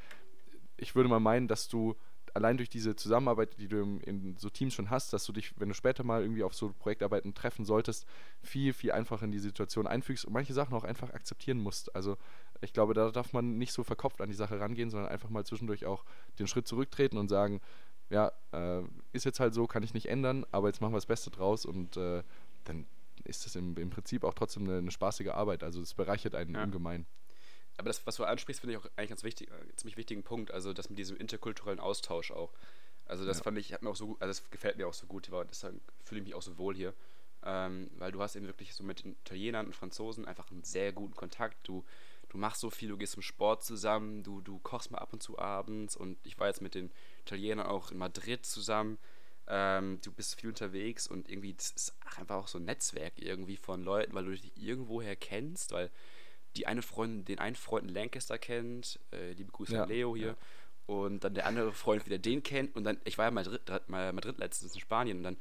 S2: ich würde mal meinen, dass du allein durch diese Zusammenarbeit, die du in so Teams schon hast, dass du dich, wenn du später mal irgendwie auf so Projektarbeiten treffen solltest, viel, viel einfacher in die Situation einfügst und manche Sachen auch einfach akzeptieren musst. Also ich glaube, da darf man nicht so verkopft an die Sache rangehen, sondern einfach mal zwischendurch auch den Schritt zurücktreten und sagen, ja, äh, ist jetzt halt so, kann ich nicht ändern, aber jetzt machen wir das Beste draus und äh, dann ist das im, im Prinzip auch trotzdem eine, eine spaßige Arbeit. Also es bereichert einen
S1: Ja.
S2: ungemein.
S1: Aber das, was du ansprichst, finde ich auch eigentlich ganz wichtig, äh, ziemlich wichtigen Punkt. Also das mit diesem interkulturellen Austausch auch. Also das
S2: Ja.
S1: fand ich, hat mir auch so gut, also das gefällt mir auch so gut, weil deshalb fühle ich mich auch so wohl hier. Ähm, weil du hast eben wirklich so mit den Italienern und Franzosen einfach einen sehr guten Kontakt. Du, du machst so viel, du gehst zum Sport zusammen, du, du kochst mal ab und zu abends und ich war jetzt mit den Italienern auch in Madrid zusammen. Ähm, du bist viel unterwegs und irgendwie, das ist einfach auch so ein Netzwerk irgendwie von Leuten, weil du dich irgendwoher kennst, weil die eine Freundin den einen Freund in Lancaster kennt, äh, liebe Grüße
S2: Ja,
S1: an Leo hier,
S2: ja.
S1: und dann der andere Freund wieder den kennt und dann, ich war ja mal Madrid, mal Madrid letztens in Spanien und dann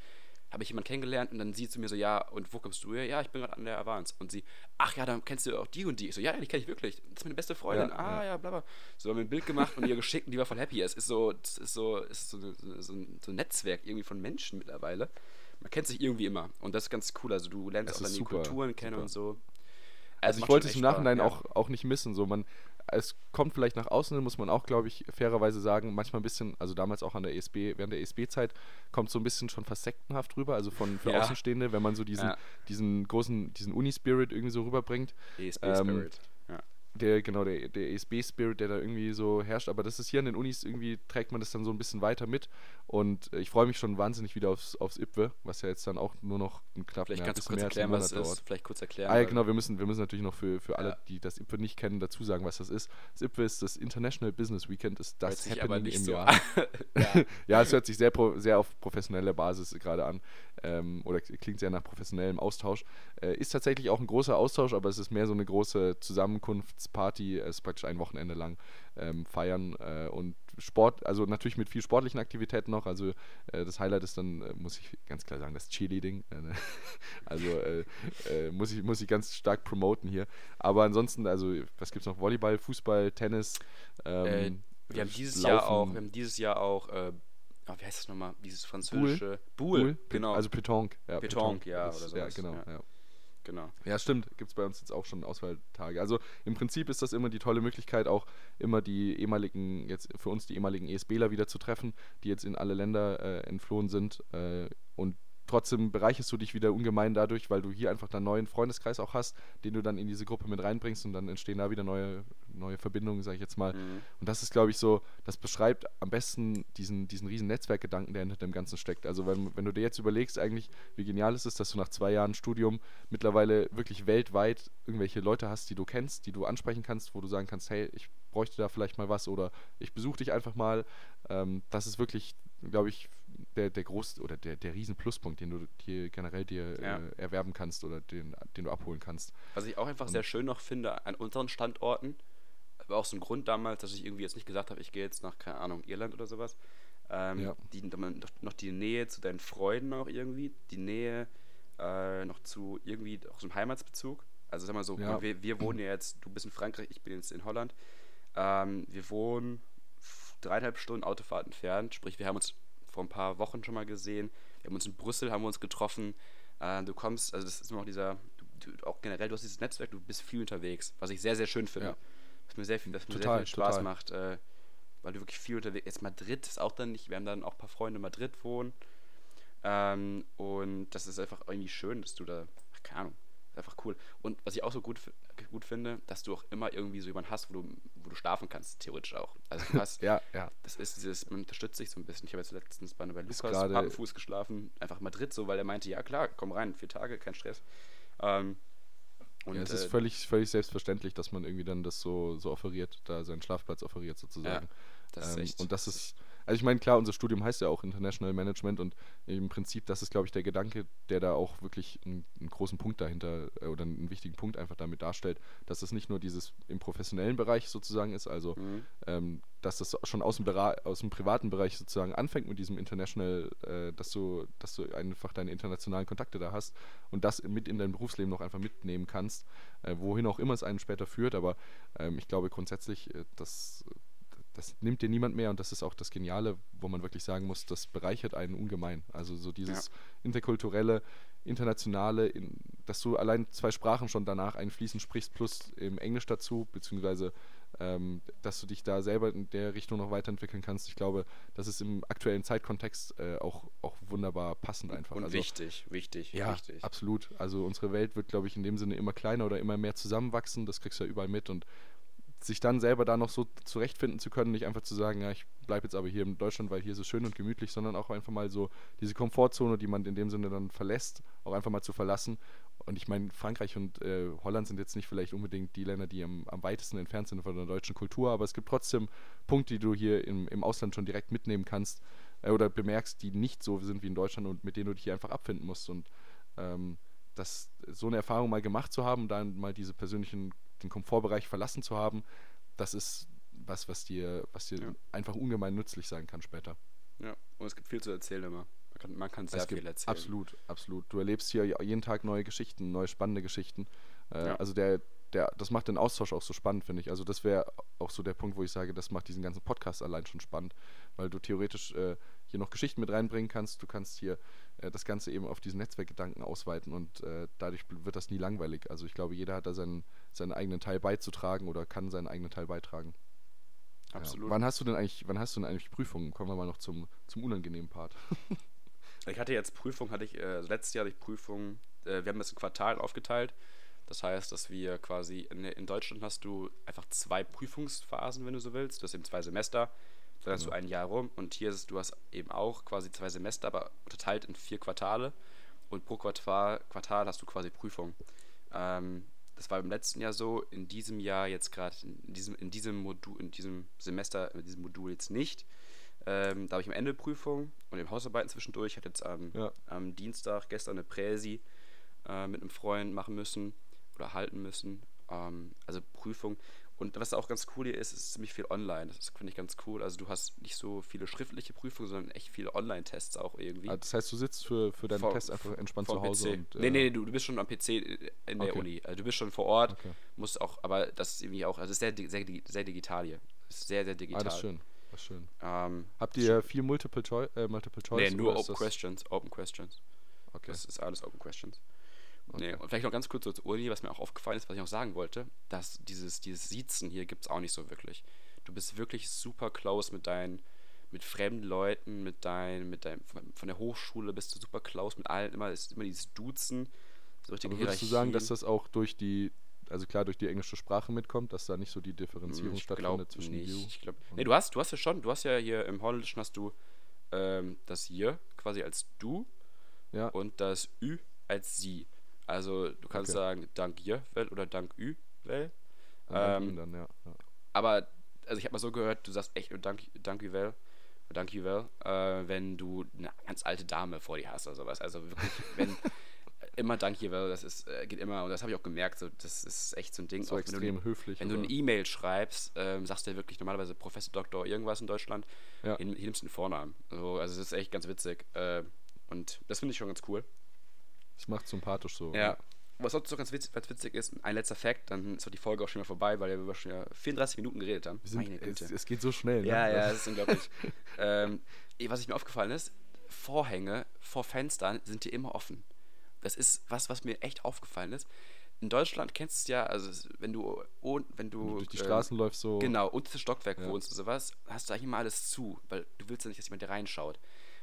S1: habe ich jemanden kennengelernt und dann sie zu mir so, ja, und wo kommst du her? Ja, ich bin gerade an der Avance. Und sie, ach ja, dann kennst du auch die und die. Ich so, ja, die kenne ich wirklich. Das ist meine beste Freundin.
S2: Ja,
S1: ah,
S2: ja.
S1: ja, bla bla. So haben wir ein Bild gemacht und ihr geschickt und die war voll happy. Es ist so, das ist so, es ist so, so, so, ein, so ein Netzwerk irgendwie von Menschen mittlerweile. Man kennt sich irgendwie immer. Und das ist ganz cool. Also du lernst
S2: Es
S1: auch dann die Kulturen kennen
S2: super.
S1: und so.
S2: Also ich wollte es im Nachhinein
S1: Spaß,
S2: auch, auch nicht missen. So, man, es kommt vielleicht nach außen, muss man auch, glaube ich, fairerweise sagen, manchmal ein bisschen, also damals auch an der ESB, während der ESB-Zeit, kommt so ein bisschen schon fast sektenhaft rüber, also von für
S1: Ja.
S2: Außenstehende, wenn man so diesen,
S1: Ja.
S2: diesen großen, diesen Uni-Spirit irgendwie so rüberbringt.
S1: ESB
S2: Ähm.
S1: Ja.
S2: Der, genau, der, der ESB-Spirit, der da irgendwie so herrscht, aber das ist hier an den Unis, irgendwie trägt man das dann so ein bisschen weiter mit und äh, ich freue mich schon wahnsinnig wieder aufs, aufs IPWE, was ja jetzt dann auch nur noch ein knapp
S1: Vielleicht kannst du kurz erklären, was es ist.
S2: dauert.
S1: Vielleicht kurz erklären.
S2: Ah ja, genau, wir müssen, wir müssen natürlich noch für, für alle,
S1: Ja.
S2: die das IPWE nicht kennen, dazu sagen, was das ist. Das IPWE ist das International Business Weekend, ist
S1: Hört
S2: das
S1: sich
S2: Happening im
S1: so
S2: Jahr.
S1: ja.
S2: ja, es hört sich sehr, pro, sehr auf professioneller Basis gerade an ähm, oder klingt sehr nach professionellem Austausch. Äh, ist tatsächlich auch ein großer Austausch, aber es ist mehr so eine große Zusammenkunftsparty. Es ist praktisch ein Wochenende lang ähm, feiern äh, und Sport, also natürlich mit viel sportlichen Aktivitäten noch. Also äh, das Highlight ist dann, äh, muss ich ganz klar sagen, das Cheerleading. Äh, ne? also äh, äh, muss, ich, muss ich ganz stark promoten hier. Aber ansonsten, also was gibt es noch? Volleyball, Fußball, Tennis. Ähm,
S1: Äh, wir haben dieses
S2: Laufen.
S1: Jahr auch, wir haben dieses Jahr auch, ah, wie heißt das nochmal? Dieses französische Boule,
S2: Pool,
S1: genau.
S2: Also Pétanque. Ja,
S1: Pétanque, ja,
S2: Das-
S1: oder
S2: Ja,
S1: sowas,
S2: genau.
S1: ja.
S2: Ja.
S1: Genau.
S2: Ja, stimmt. Gibt es bei uns jetzt auch schon Auswahltage. Also im Prinzip ist das immer die tolle Möglichkeit, auch immer die ehemaligen, jetzt für uns die ehemaligen ESBler wieder zu treffen, die jetzt in alle Länder äh, entflohen sind. Äh, und trotzdem bereicherst du dich wieder ungemein dadurch, weil du hier einfach einen neuen Freundeskreis auch hast, den du dann in diese Gruppe mit reinbringst und dann entstehen da wieder neue, neue Verbindungen, sag ich jetzt mal.
S1: Mhm.
S2: Und das ist, glaube ich, so, das beschreibt am besten diesen, diesen riesen Netzwerkgedanken, der hinter dem Ganzen steckt. Also wenn, wenn du dir jetzt überlegst, eigentlich, wie genial ist es, dass du nach zwei Jahren Studium mittlerweile wirklich weltweit irgendwelche Leute hast, die du kennst, die du ansprechen kannst, wo du sagen kannst, hey, ich bräuchte da vielleicht mal was oder ich besuche dich einfach mal. Ähm, das ist wirklich, glaube ich, der, der groß oder der, der riesen Pluspunkt, den du hier generell dir
S1: Ja.
S2: äh, erwerben kannst oder den, den du abholen kannst.
S1: Was ich auch einfach sehr schön noch finde an unseren Standorten, war auch so ein Grund damals, dass ich irgendwie jetzt nicht gesagt habe, ich gehe jetzt nach, keine Ahnung, Irland oder sowas. Ähm,
S2: Ja.
S1: die, noch, die Nähe zu deinen Freunden auch irgendwie, die Nähe äh, noch zu irgendwie auch so einem Heimatsbezug. Also sag mal so,
S2: Ja.
S1: wir, wir wohnen ja jetzt, du bist in Frankreich, ich bin jetzt in Holland. Ähm, wir wohnen dreieinhalb Stunden Autofahrt entfernt, sprich wir haben uns vor ein paar Wochen schon mal gesehen. Wir haben uns in Brüssel, haben wir uns getroffen. Äh, du kommst, also das ist immer auch dieser, du, du, auch generell, du hast dieses Netzwerk, du bist viel unterwegs, was ich sehr, sehr schön finde.
S2: Ja.
S1: Was mir sehr viel, was mir
S2: Total,
S1: sehr viel Spaß
S2: total.
S1: macht, äh, weil du wirklich viel unterwegs Jetzt Madrid ist auch dann nicht, wir haben dann auch ein paar Freunde in Madrid wohnen. Ähm, und das ist einfach irgendwie schön, dass du da, ach, keine Ahnung, einfach cool. Und was ich auch so gut, gut finde, dass du auch immer irgendwie so jemanden hast, wo du, wo du schlafen kannst, theoretisch auch. Also du hast,
S2: ja, ja.
S1: das ist dieses, man unterstützt sich so ein bisschen. Ich habe jetzt letztens bei, bei Lukas Pappenfuß geschlafen, einfach Madrid so, weil er meinte, ja klar, komm rein, vier Tage, kein Stress. Ähm,
S2: und, ja, es ist äh, völlig, völlig selbstverständlich, dass man irgendwie dann das so, so offeriert, da seinen Schlafplatz offeriert sozusagen. Ja, das ähm, ist echt, und das ist, also ich meine, klar, unser Studium heißt ja auch International Management und im Prinzip, das ist, glaube ich, der Gedanke, der da auch wirklich einen, einen, großen Punkt dahinter äh, oder einen wichtigen Punkt einfach damit darstellt, dass es nicht nur dieses im professionellen Bereich sozusagen ist, also mhm. ähm, dass das schon aus dem, aus dem privaten Bereich sozusagen anfängt mit diesem International, äh, dass du, dass du einfach deine internationalen Kontakte da hast und das mit in dein Berufsleben noch einfach mitnehmen kannst, äh, wohin auch immer es einen später führt, aber ähm, ich glaube grundsätzlich, äh, dass das nimmt dir niemand mehr und das ist auch das Geniale, wo man wirklich sagen muss, das bereichert einen ungemein. Also so dieses ja. interkulturelle, internationale, in, dass du allein zwei Sprachen schon danach einfließend sprichst, plus im Englisch dazu, beziehungsweise ähm, dass du dich da selber in der Richtung noch weiterentwickeln kannst. Ich glaube, das ist im aktuellen Zeitkontext äh, auch, auch wunderbar passend einfach.
S1: Und also, wichtig, wichtig,
S2: ja,
S1: wichtig.
S2: absolut. Also unsere Welt wird, glaube ich, in dem Sinne immer kleiner oder immer mehr zusammenwachsen. Das kriegst du ja überall mit und sich dann selber da noch so zurechtfinden zu können, nicht einfach zu sagen, ja, ich bleibe jetzt aber hier in Deutschland, weil hier ist es schön und gemütlich, sondern auch einfach mal so diese Komfortzone, die man in dem Sinne dann verlässt, auch einfach mal zu verlassen. Und ich meine, Frankreich und äh, Holland sind jetzt nicht vielleicht unbedingt die Länder, die am, am, weitesten entfernt sind von der deutschen Kultur, aber es gibt trotzdem Punkte, die du hier im, im Ausland schon direkt mitnehmen kannst äh, oder bemerkst, die nicht so sind wie in Deutschland und mit denen du dich hier einfach abfinden musst. Und ähm, das, so eine Erfahrung mal gemacht zu haben, dann mal diese persönlichen den Komfortbereich verlassen zu haben, das ist was, was dir, was dir ja. einfach ungemein nützlich sein kann später.
S1: Ja, und es gibt viel zu erzählen immer. Man kann, man kann sehr viel erzählen.
S2: Absolut, absolut. Du erlebst hier jeden Tag neue Geschichten, neue spannende Geschichten. Äh, ja. Also der, der, das macht den Austausch auch so spannend, finde ich. Also das wäre auch so der Punkt, wo ich sage, das macht diesen ganzen Podcast allein schon spannend, weil du theoretisch äh, hier noch Geschichten mit reinbringen kannst. Du kannst hier äh, das Ganze eben auf diesen Netzwerkgedanken ausweiten und äh, dadurch wird das nie langweilig. Also ich glaube, jeder hat da seinen, seinen eigenen Teil beizutragen oder kann seinen eigenen Teil beitragen. Absolut. Ja. Wann hast du denn eigentlich, wann hast du denn eigentlich Prüfungen? Kommen wir mal noch zum, zum unangenehmen Part.
S1: ich hatte jetzt Prüfung, hatte ich, äh, letztes Jahr hatte ich Prüfung, äh, wir haben das in Quartal aufgeteilt. Das heißt, dass wir quasi, in, in, Deutschland hast du einfach zwei Prüfungsphasen, wenn du so willst. Du hast eben zwei Semester, dann hast du ein Jahr rum und hier ist es, du hast eben auch quasi zwei Semester, aber unterteilt in vier Quartale und pro Quartal, Quartal hast du quasi Prüfung. Ähm, das war im letzten Jahr so, in diesem Jahr jetzt gerade, in diesem, in diesem Modul, in diesem Semester, in diesem Modul jetzt nicht. Ähm, da habe ich am Ende Prüfung und im Hausarbeiten zwischendurch. Ich hatte jetzt am, ja. am Dienstag gestern eine Präsi äh, mit einem Freund machen müssen oder halten müssen. Ähm, also Prüfung. Und was auch ganz cool hier ist, ist ziemlich viel online. Das finde ich ganz cool. Also du hast nicht so viele schriftliche Prüfungen, sondern echt viele Online-Tests auch irgendwie.
S2: Ah, das heißt, du sitzt für, für deinen vor, Test einfach entspannt zu Hause?
S1: PC. Und, äh nee, nee, du, du bist schon am PC in der okay. Uni. Also du bist schon vor Ort, okay. musst auch, aber das ist irgendwie auch, also sehr, sehr, sehr digital hier. ist sehr, sehr digital. Ah,
S2: das ist schön. Das ist schön. Ähm, Habt ihr viel Multiple, Choi äh, Multiple Choice?
S1: Nee, nur Open Questions. Open Questions. Okay. Das ist alles Open Questions. Okay. Nee, und vielleicht noch ganz kurz zur Uni, was mir auch aufgefallen ist, was ich noch sagen wollte, dass dieses, dieses Siezen hier gibt es auch nicht so wirklich. Du bist wirklich super close mit deinen, mit fremden Leuten, mit deinen, mit deinem, von der Hochschule bist du super close mit allen, immer ist immer dieses Duzen,
S2: so Aber würdest du sagen, dass das auch durch die, also klar durch die englische Sprache mitkommt, dass da nicht so die Differenzierung ich stattfindet zwischen
S1: nicht. You? Ich glaub, nee, du hast, du hast ja schon, du hast ja hier im Holländischen hast du ähm, das hier quasi als du ja. und das Ü als sie. Also du kannst okay. sagen dank well oder dank ü well. Ähm, dann, ja. ja. Aber also ich habe mal so gehört, du sagst echt nur dank dank ü well dank ü well, äh, wenn du eine ganz alte Dame vor dir hast oder sowas. Also wirklich, wenn immer dank well, das ist äh, geht immer und das habe ich auch gemerkt. So, das ist echt so ein Ding.
S2: So auch, extrem
S1: du,
S2: höflich.
S1: Wenn oder? du eine E-Mail schreibst, ähm, sagst du ja wirklich normalerweise Professor Doktor irgendwas in Deutschland. Ja. Hier, nimmst du den Vornamen. Also, also das ist echt ganz witzig. Äh, und das finde ich schon ganz cool.
S2: Das macht sympathisch so.
S1: Ja. Was sonst so ganz witzig, ganz witzig ist, ein letzter Fakt, dann ist die Folge auch schon mal vorbei, weil wir schon 34 Minuten geredet haben.
S2: Sind, es, es, geht so schnell. Ne?
S1: Ja, ja, das ist unglaublich. ähm, was ich mir aufgefallen ist, Vorhänge vor Fenstern sind hier immer offen. Das ist was, was mir echt aufgefallen ist. In Deutschland kennst du es ja, also wenn du, wenn du
S2: durch die äh, Straßen läufst so.
S1: Genau, unter das Stockwerk ja. wohnst und sowas, hast du eigentlich immer alles zu, weil du willst ja nicht, dass jemand da reinschaut.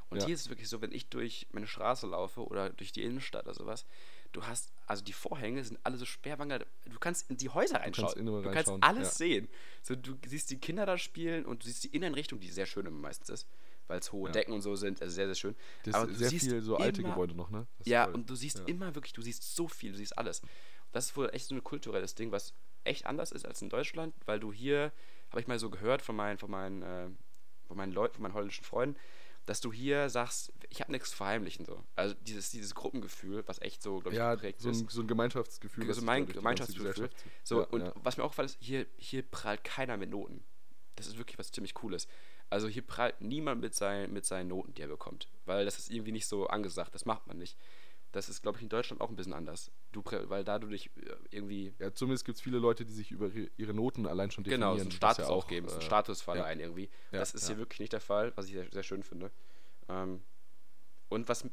S1: Und
S2: Ja.
S1: hier ist es wirklich so, wenn ich durch meine Straße laufe oder durch die Innenstadt oder sowas, du hast, also die Vorhänge sind alle so sperrwanger, du kannst in die Häuser reinschauen.
S2: kannst innen
S1: du kannst alles
S2: ja.
S1: sehen. So, du siehst die Kinder da spielen und du siehst die Innenrichtung, die sehr schön meistens ist, weil es hohe
S2: Ja.
S1: Decken und so sind, also sehr, sehr schön.
S2: Das
S1: Aber du
S2: sehr
S1: siehst
S2: viel so alte
S1: immer-
S2: Gebäude noch, ne? Das
S1: ja, und du siehst immer wirklich, du siehst so viel, du siehst alles. Das ist wohl echt so ein kulturelles Ding, was echt anders ist als in Deutschland, weil du hier, habe ich mal so gehört von meinen, von meinen, äh, von meinen Leuten, von meinen holländischen Freunden, dass du hier sagst, ich habe nichts zu verheimlichen so. Also dieses, dieses Gruppengefühl, was echt so, glaube ich,
S2: ja,
S1: geprägt
S2: so
S1: ist.
S2: ein, so ein Gemeinschaftsgefühl.
S1: So mein Gemeinschaftsgefühl. So,
S2: ja,
S1: und
S2: ja.
S1: was mir auch gefallen ist, hier, hier prallt keiner mit Noten. Das ist wirklich was ziemlich Cooles. Also hier prallt niemand mit, sein, mit seinen Noten, die er bekommt. Weil das ist irgendwie nicht so angesagt, das macht man nicht. Das ist, glaube ich, in Deutschland auch ein bisschen anders. Du, weil da du dich äh, irgendwie
S2: Ja, zumindest gibt es viele Leute, die sich über ihre- Noten allein schon definieren.
S1: Genau, so einen Status
S2: ja
S1: auch geben, so einen
S2: äh,
S1: Status
S2: ja.
S1: verleihen irgendwie.
S2: Ja,
S1: das ist hier wirklich nicht der Fall, was ich sehr, sehr schön finde. Ähm, und was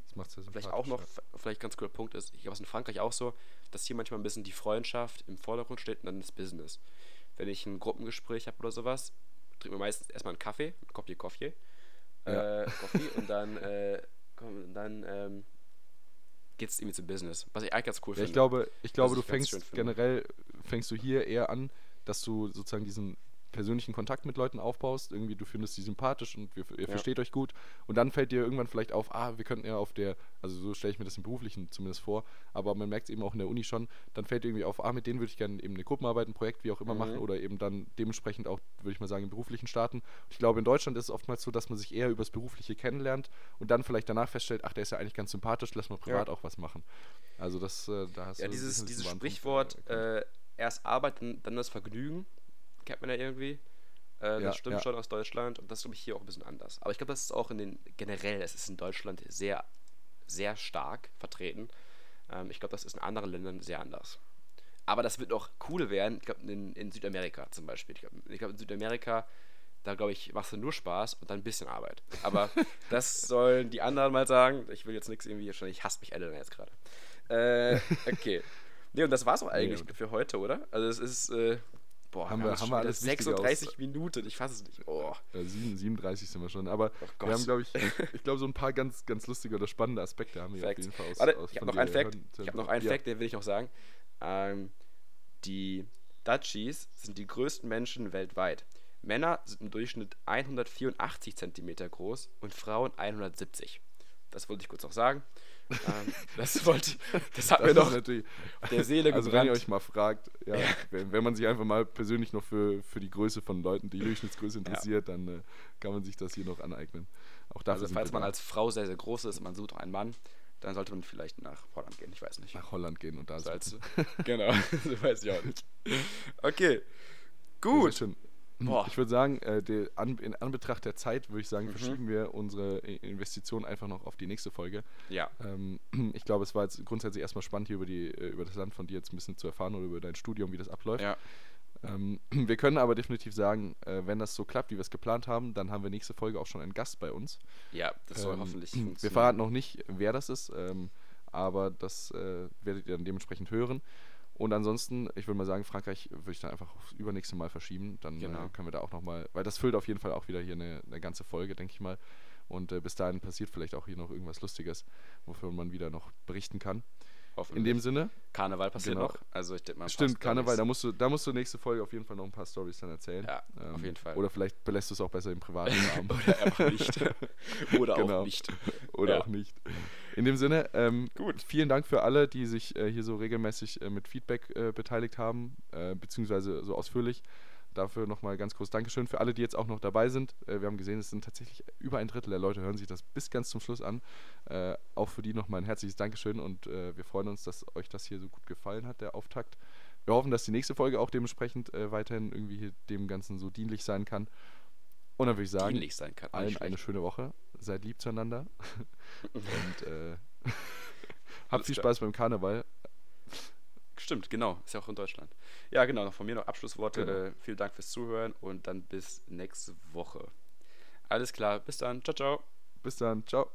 S1: vielleicht auch noch, vielleicht ganz cooler Punkt ist, ich glaube, es ist in Frankreich auch so, dass hier manchmal ein bisschen die Freundschaft im Vordergrund steht und dann das Business. Wenn ich ein Gruppengespräch habe oder sowas, trinken wir meistens erstmal einen Kaffee, einen Coffee Coffee,
S2: Ja.
S1: äh, Coffee und dann, äh, komm, dann ähm, geht es irgendwie zum Business, was ich eigentlich ganz cool
S2: Ja,
S1: finde.
S2: ich glaube, ich glaube du fängst generell, fängst du hier eher an, dass du sozusagen diesen persönlichen Kontakt mit Leuten aufbaust. Irgendwie, du findest die sympathisch und wir, ihr
S1: Ja.
S2: versteht euch gut. Und dann fällt dir irgendwann vielleicht auf, ah, wir könnten ja auf der, also so stelle ich mir das im Beruflichen zumindest vor, aber man merkt es eben auch in der Uni schon, dann fällt dir irgendwie auf, ah, mit denen würde ich gerne eben eine Gruppenarbeit, ein Projekt, wie auch immer
S1: Mhm.
S2: machen oder eben dann dementsprechend auch, würde ich mal sagen, im beruflichen starten. Und ich glaube, in Deutschland ist es oftmals so, dass man sich eher übers Berufliche kennenlernt und dann vielleicht danach feststellt, ach, der ist ja eigentlich ganz sympathisch, lass mal privat auch was machen. Also das, äh, da hast
S1: Ja,
S2: du
S1: dieses,
S2: sicherlich
S1: dieses
S2: Punkt,
S1: Sprichwort,
S2: äh,
S1: äh, erst Arbeit, dann, dann das Vergnügen, kennt man ja irgendwie. Äh,
S2: Ja,
S1: das stimmt
S2: ja.
S1: schon aus Deutschland und das ist, glaube ich, hier auch ein bisschen anders. Aber ich glaube, das ist auch in den, generell, es ist in Deutschland sehr, sehr stark vertreten. Ähm, ich glaube, das ist in anderen Ländern sehr anders. Aber das wird noch cool werden, ich glaube, in, in Südamerika zum Beispiel. Ich glaube, ich glaub, in Südamerika, da glaube ich, machst du nur Spaß und dann ein bisschen Arbeit. Aber das sollen die anderen mal sagen. Ich will jetzt nichts irgendwie, wahrscheinlich hasst mich Elena jetzt gerade. Äh, okay. Nee, und das war's auch eigentlich
S2: Nee,
S1: für heute, oder? Also es ist, äh, boah,
S2: Haben
S1: wir
S2: haben wir alles Wichtige
S1: 36 Minuten, ich fasse es nicht. Oh.
S2: Ja, sieben- 37 sind wir schon. Aber wir haben, glaube ich, ich glaube, so ein paar ganz, ganz lustige oder spannende Aspekte haben wir auf
S1: Facts.
S2: jeden Fall aus.
S1: Warte,
S2: aus
S1: ich habe noch einen Fact. Ich habe noch einen
S2: ja.
S1: Fact, den will ich noch sagen. Ähm, die Dutchies sind die größten Menschen weltweit. Männer sind im Durchschnitt 184 Zentimeter groß und Frauen 170. Das wollte ich kurz noch sagen. Ähm, das wollte das hat
S2: Das
S1: mir doch der Seele
S2: also wenn
S1: gebrannt.
S2: ihr euch mal fragt, ja, Wenn, wenn man sich einfach mal persönlich noch für, für die Größe von Leuten, die Durchschnittsgröße interessiert, dann äh, kann man sich das hier noch aneignen. Auch dafür
S1: also falls man als Frau sehr, sehr groß ist und man sucht einen Mann, dann sollte man vielleicht nach Holland gehen. Ich weiß nicht.
S2: nach Holland gehen und da
S1: So als, genau, so weiß ich auch nicht. Okay, gut.
S2: Schön.
S1: Boah.
S2: Ich würde sagen, äh, der, an, in Anbetracht der Zeit würde ich sagen,
S1: Mhm.
S2: verschieben wir unsere Investition einfach noch auf die nächste Folge.
S1: Ja,
S2: Ähm, ich glaube, es war jetzt grundsätzlich erstmal spannend, hier über, die, äh, über das Land von dir jetzt ein bisschen zu erfahren oder über dein Studium, wie das abläuft.
S1: ja.
S2: Ähm, wir können aber definitiv sagen, äh, wenn das so klappt, wie wir es geplant haben, dann haben wir nächste Folge auch schon einen Gast bei uns.
S1: Ja, das soll
S2: Ähm,
S1: hoffentlich
S2: Wir
S1: funktionieren.
S2: verraten noch nicht, wer das ist, ähm, aber das äh, werdet ihr dann dementsprechend hören. Und ansonsten, ich würde mal sagen, Frankreich würde ich dann einfach aufs übernächste Mal verschieben. Dann
S1: Genau.
S2: äh, können wir da auch nochmal, weil das füllt auf jeden Fall auch wieder hier eine, eine ganze Folge, denke ich mal. Und äh, bis dahin passiert vielleicht auch hier noch irgendwas Lustiges, wofür man wieder noch berichten kann. In dem Sinne,
S1: Karneval passiert
S2: Genau.
S1: noch. Also ich denke mal.
S2: stimmt, Karneval, da musst, du, da musst du nächste Folge auf jeden Fall noch ein paar Stories dann erzählen. Ähm,
S1: Ja, auf jeden Fall.
S2: Oder vielleicht belässt du es auch besser im privaten Rahmen.
S1: Oder einfach nicht. Oder
S2: Genau.
S1: auch nicht.
S2: Oder
S1: Ja.
S2: auch nicht. In dem Sinne, ähm,
S1: Gut.
S2: vielen Dank für alle, die sich äh, hier so regelmäßig äh, mit Feedback äh, beteiligt haben, äh, beziehungsweise so ausführlich. Dafür nochmal ganz groß Dankeschön für alle, die jetzt auch noch dabei sind. Äh, wir haben gesehen, es sind tatsächlich über ein Drittel der Leute, hören sich das bis ganz zum Schluss an. Äh, auch für die nochmal ein herzliches Dankeschön und wir freuen uns, dass euch das hier so gut gefallen hat, der Auftakt. Wir hoffen, dass die nächste Folge auch dementsprechend weiterhin irgendwie hier dem Ganzen so dienlich sein kann. Und dann würde ich sagen, allen eine schöne Woche. Seid lieb zueinander. Und äh, habt viel
S1: klar.
S2: Spaß beim Karneval.
S1: Stimmt, genau. Ist ja auch in Deutschland. Ja, genau. Noch von mir noch Abschlussworte.
S2: Genau.
S1: Äh, vielen Dank fürs Zuhören und dann bis nächste Woche. Alles klar. Bis dann. Ciao, ciao.
S2: Bis dann. Ciao.